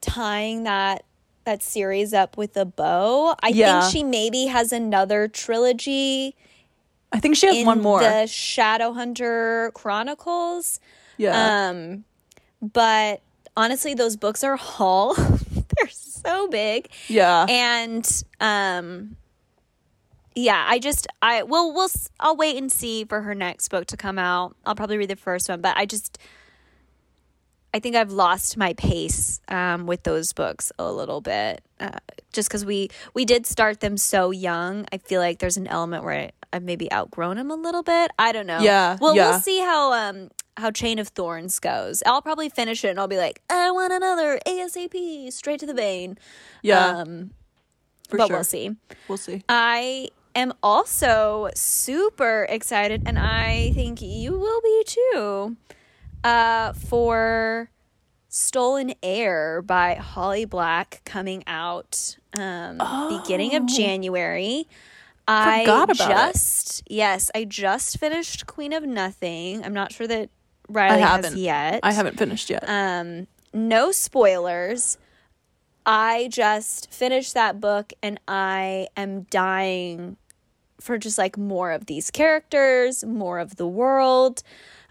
B: tying that that series up with a bow. I
A: Yeah.
B: think she maybe has another trilogy
A: I think she has one more.
B: the Shadowhunter Chronicles.
A: yeah.
B: Um, but honestly, those books are haul. They're so big,
A: yeah.
B: and um, yeah. I just I well we'll I'll wait and see for her next book to come out. I'll probably read the first one, but I just I think I've lost my pace um, with those books a little bit, uh, just because we we did start them so young. I feel like there's an element where I, I've maybe outgrown them a little bit. I don't know.
A: Yeah,
B: Well,
A: yeah.
B: we'll see how um how Chain of Thorns goes. I'll probably finish it and I'll be like, I want another ASAP, straight to the vein.
A: yeah.
B: Um,
A: for
B: but
A: sure.
B: we'll see.
A: We'll see.
B: I am also super excited, and I think you will be too, uh, for Stolen Heir by Holly Black coming out um, beginning of January. I
A: Oh. Forgot about it.
B: just yes, I just finished Queen of Nothing. I'm not sure that RiLee
A: I
B: has
A: haven't
B: yet.
A: I haven't finished yet.
B: Um, no spoilers. I just finished that book and I am dying for just like more of these characters, more of the world.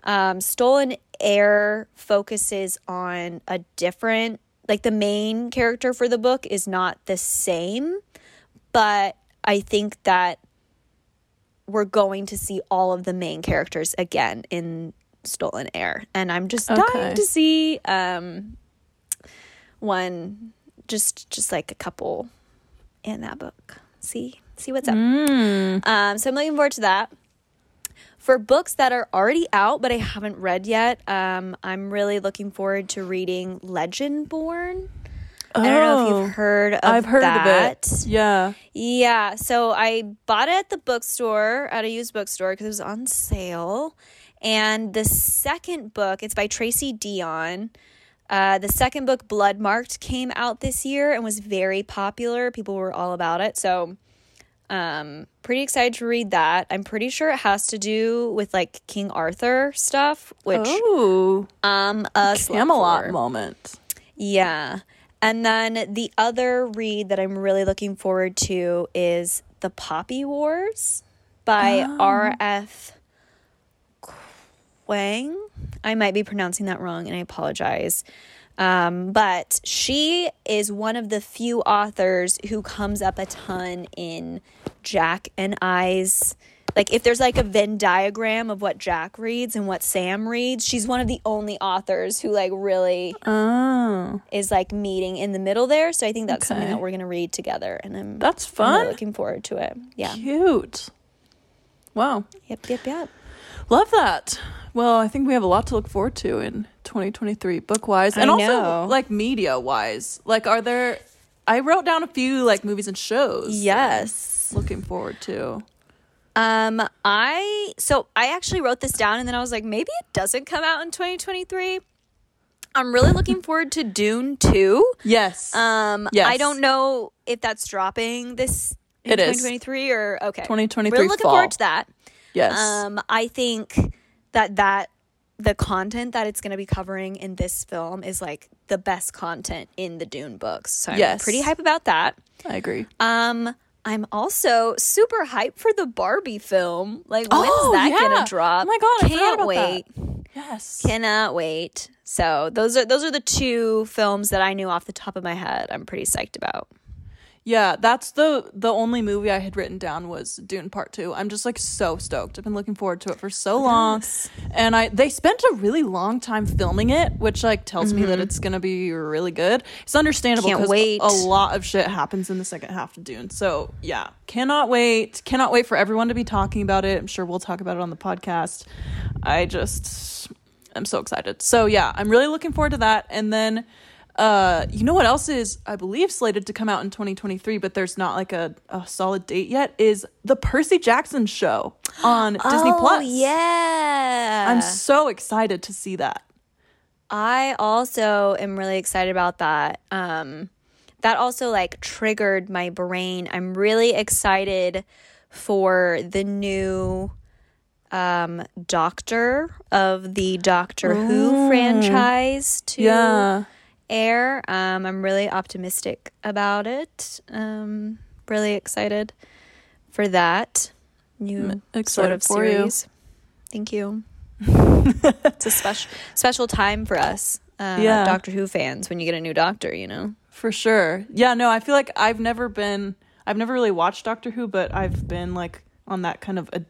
B: Um, Stolen Heir focuses on a different, like the main character for the book is not the same, but I think that we're going to see all of the main characters again in Stolen Heir, and I'm just
A: Okay.
B: dying to see um, one, just just like a couple in that book. See see what's up.
A: Mm.
B: Um, so I'm looking forward to that. For books that are already out but I haven't read yet, um, I'm really looking forward to reading Legendborn. I don't know if
A: Oh,
B: you've heard of
A: I've heard
B: that.
A: of it. Yeah.
B: Yeah, so I bought it at the bookstore, at a used bookstore, because it was on sale. And the second book, it's by Tracy Deonn. Uh, the second book, Bloodmarked, came out this year and was very popular. People were all about it. So, um, pretty excited to read that. I'm pretty sure it has to do with like King Arthur stuff, which
A: Oh,
B: um, a
A: Camelot moment.
B: Yeah. And then the other read that I'm really looking forward to is The Poppy Wars by R.F. Kuang. I might be pronouncing that wrong and I apologize. Um, but she is one of the few authors who comes up a ton in Jack and I's. Like, if there's like a Venn diagram of what Jack reads and what Sam reads, she's one of the only authors who like really
A: Oh,
B: is like meeting in the middle there. So I think that's something that we're gonna read together, and I'm
A: that's
B: I'm really
A: fun.
B: looking forward to it. Yeah.
A: Cute. Wow.
B: Yep. Yep. Yep.
A: Love that. Well, I think we have a lot to look forward to in 2023, book wise, and also like media wise. Like, are there? I wrote down a few like movies and shows.
B: Yes.
A: Looking forward to.
B: Um. I so I actually wrote this down, and then I was like, maybe it doesn't come out in 2023. I'm really looking forward to Dune 2.
A: Yes.
B: Um.
A: Yes.
B: I don't know if that's dropping this. In
A: It is.
B: 2023 or okay
A: 2023
B: really looking
A: fall.
B: forward to that
A: yes.
B: Um, I think that that the content that it's going to be covering in this film is like the best content in the Dune books. So I'm
A: Yes.
B: pretty hype about that.
A: I agree.
B: Um, I'm also super hyped for the Barbie film. Like, when's
A: Oh,
B: that
A: yeah.
B: gonna drop?
A: Oh my God, I
B: Can't wait.
A: Yes.
B: Cannot wait. So those are those are the two films that I knew off the top of my head. I'm pretty psyched about.
A: Yeah, that's the the only movie I had written down was Dune Part 2. I'm just like so stoked. I've been looking forward to it for so long. And I they spent a really long time filming it, which like tells me that it's going to be really good. It's understandable
B: Mm-hmm.
A: Cuz a lot of shit happens in the second half of Dune. So, yeah, cannot wait. Cannot wait for everyone to be talking about it. I'm sure we'll talk about it on the podcast. I just I'm so excited. So, yeah, I'm really looking forward to that. And then uh, you know what else is, I believe, slated to come out in 2023, but there's not like a, a solid date yet, is the Percy Jackson show on Disney Plus.
B: oh, yeah.
A: I'm so excited to see that.
B: I also am really excited about that. Um, that also like triggered my brain. I'm really excited for the new um doctor of the Doctor Who franchise to
A: Yeah.
B: Air. Um I'm really optimistic about it. Um really excited for that new sort of
A: for you.
B: series. Thank you. it's a special special time for us. Uh,
A: Yeah.
B: Doctor Who fans when you get a new doctor, you know.
A: For sure. Yeah, no, I feel like I've never been I've never really watched Doctor Who, but I've been like on that kind of a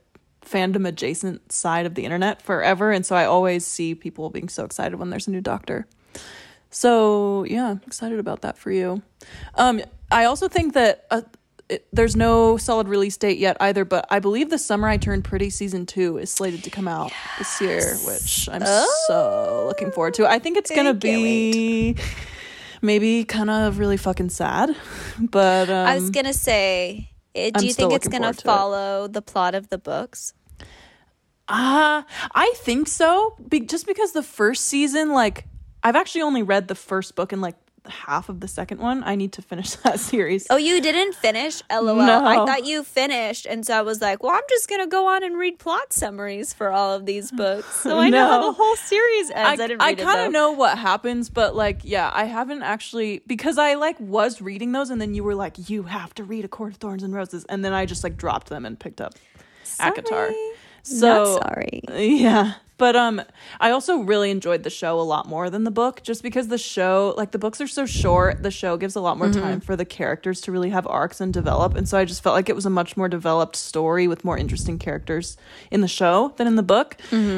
A: fandom adjacent side of the internet forever, and so I always see people being so excited when there's a new doctor. So, yeah, I'm excited about that for you. Um I also think that uh, it, there's no solid release date yet either, but I believe the Summer I Turned Pretty season 2 is slated to come out this year, which I'm so looking forward to. I think it's going to
B: I can't
A: be maybe kind of really fucking sad, but um,
B: I was gonna say, eh, do
A: I'm
B: you think it's gonna
A: forward to it.
B: follow the plot of the books?
A: Uh, I think so. Be- just because the first season, like, I've actually only read the first book and like half of the second one. I need to finish that series.
B: Oh, you didn't finish? LOL.
A: No.
B: I thought you finished, and so I was like, well, I'm just gonna go on and read plot summaries for all of these books, so I know how the whole series ends. I, didn't read it
A: kind of know what happens, but like, yeah, I haven't actually because I like was reading those, and then you were like, you have to read A Court of Thorns and Roses, and then I just like dropped them and picked up ACOTAR.
B: Sorry.
A: So
B: Not sorry.
A: Yeah. But um I also really enjoyed the show a lot more than the book just because the show like the books are so short, the show gives a lot more time for the characters to really have arcs and develop. And so I just felt like it was a much more developed story with more interesting characters in the show than in the book.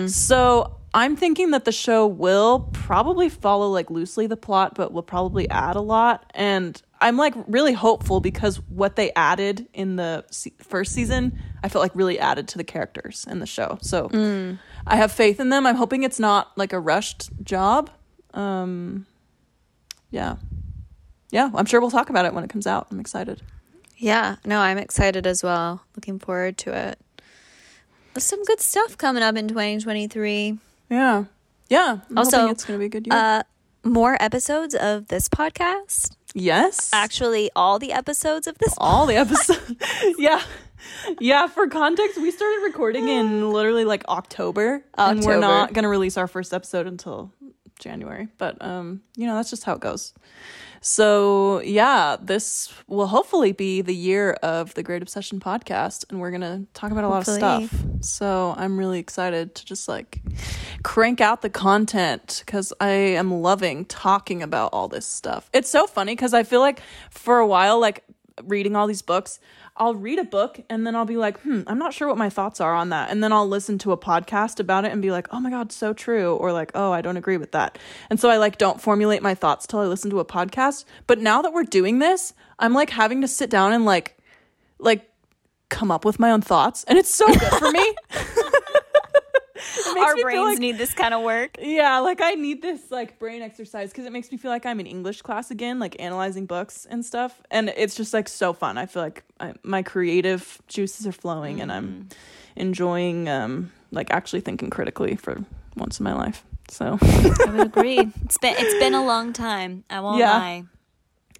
A: So I'm thinking that the show will probably follow like loosely the plot but will probably add a lot. And I'm like really hopeful because what they added in the se- first season, I felt like really added to the characters in the show. So I have faith in them. I'm hoping it's not like a rushed job. Um, yeah, yeah. I'm sure we'll talk about it when it comes out. I'm excited.
B: Yeah, no, I'm excited as well. Looking forward to it. There's some good stuff coming up in 2023.
A: Yeah, yeah. I'm
B: Also,
A: it's gonna be a good year.
B: Uh, more episodes of this podcast.
A: Yes,
B: Actually, all the episodes of this.
A: all the episodes. yeah. Yeah, for context, we started recording in literally like October, and we're not going to release our first episode until January. But um, you know, that's just how it goes. So, yeah, this will hopefully be the year of the Great Obsession podcast and we're going to talk about a lot of stuff. So, I'm really excited to just like crank out the content cuz I am loving talking about all this stuff. It's so funny cuz I feel like for a while like reading all these books, I'll read a book and then I'll be like, hmm, I'm not sure what my thoughts are on that. And then I'll listen to a podcast about it and be like, oh my God, so true. Or like, oh, I don't agree with that. And so I like don't formulate my thoughts till I listen to a podcast. But now that we're doing this, I'm like having to sit down and like, like come up with my own thoughts. And it's so good for me.
B: Our brains
A: like-
B: need this kind of work.
A: yeah, like I need this like brain exercise because it makes me feel like I'm in English class again, like analyzing books and stuff, and it's just like so fun. I feel like I, my creative juices are flowing, and I'm enjoying um like actually thinking critically for once in my life. So
B: I would agree. It's been it's been a long time. I won't
A: Yeah.
B: lie.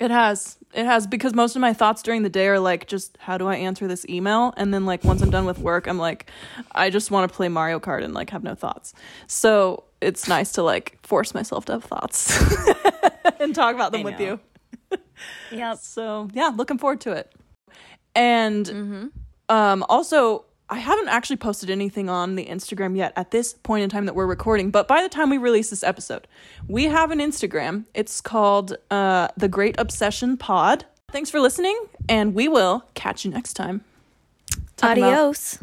A: It has, it has because most of my thoughts during the day are like just how do I answer this email, and then like once I'm done with work, I'm like I just want to play Mario Kart and like have no thoughts. So it's nice to like force myself to have thoughts and talk about them with you.
B: Yep.
A: So yeah, looking forward to it. And um, also, I haven't actually posted anything on the Instagram yet at this point in time that we're recording. But by the time we release this episode, we have an Instagram. It's called uh, the Great Obsession Pod. Thanks for listening, and we will catch you next time. Talk about-
B: Adios.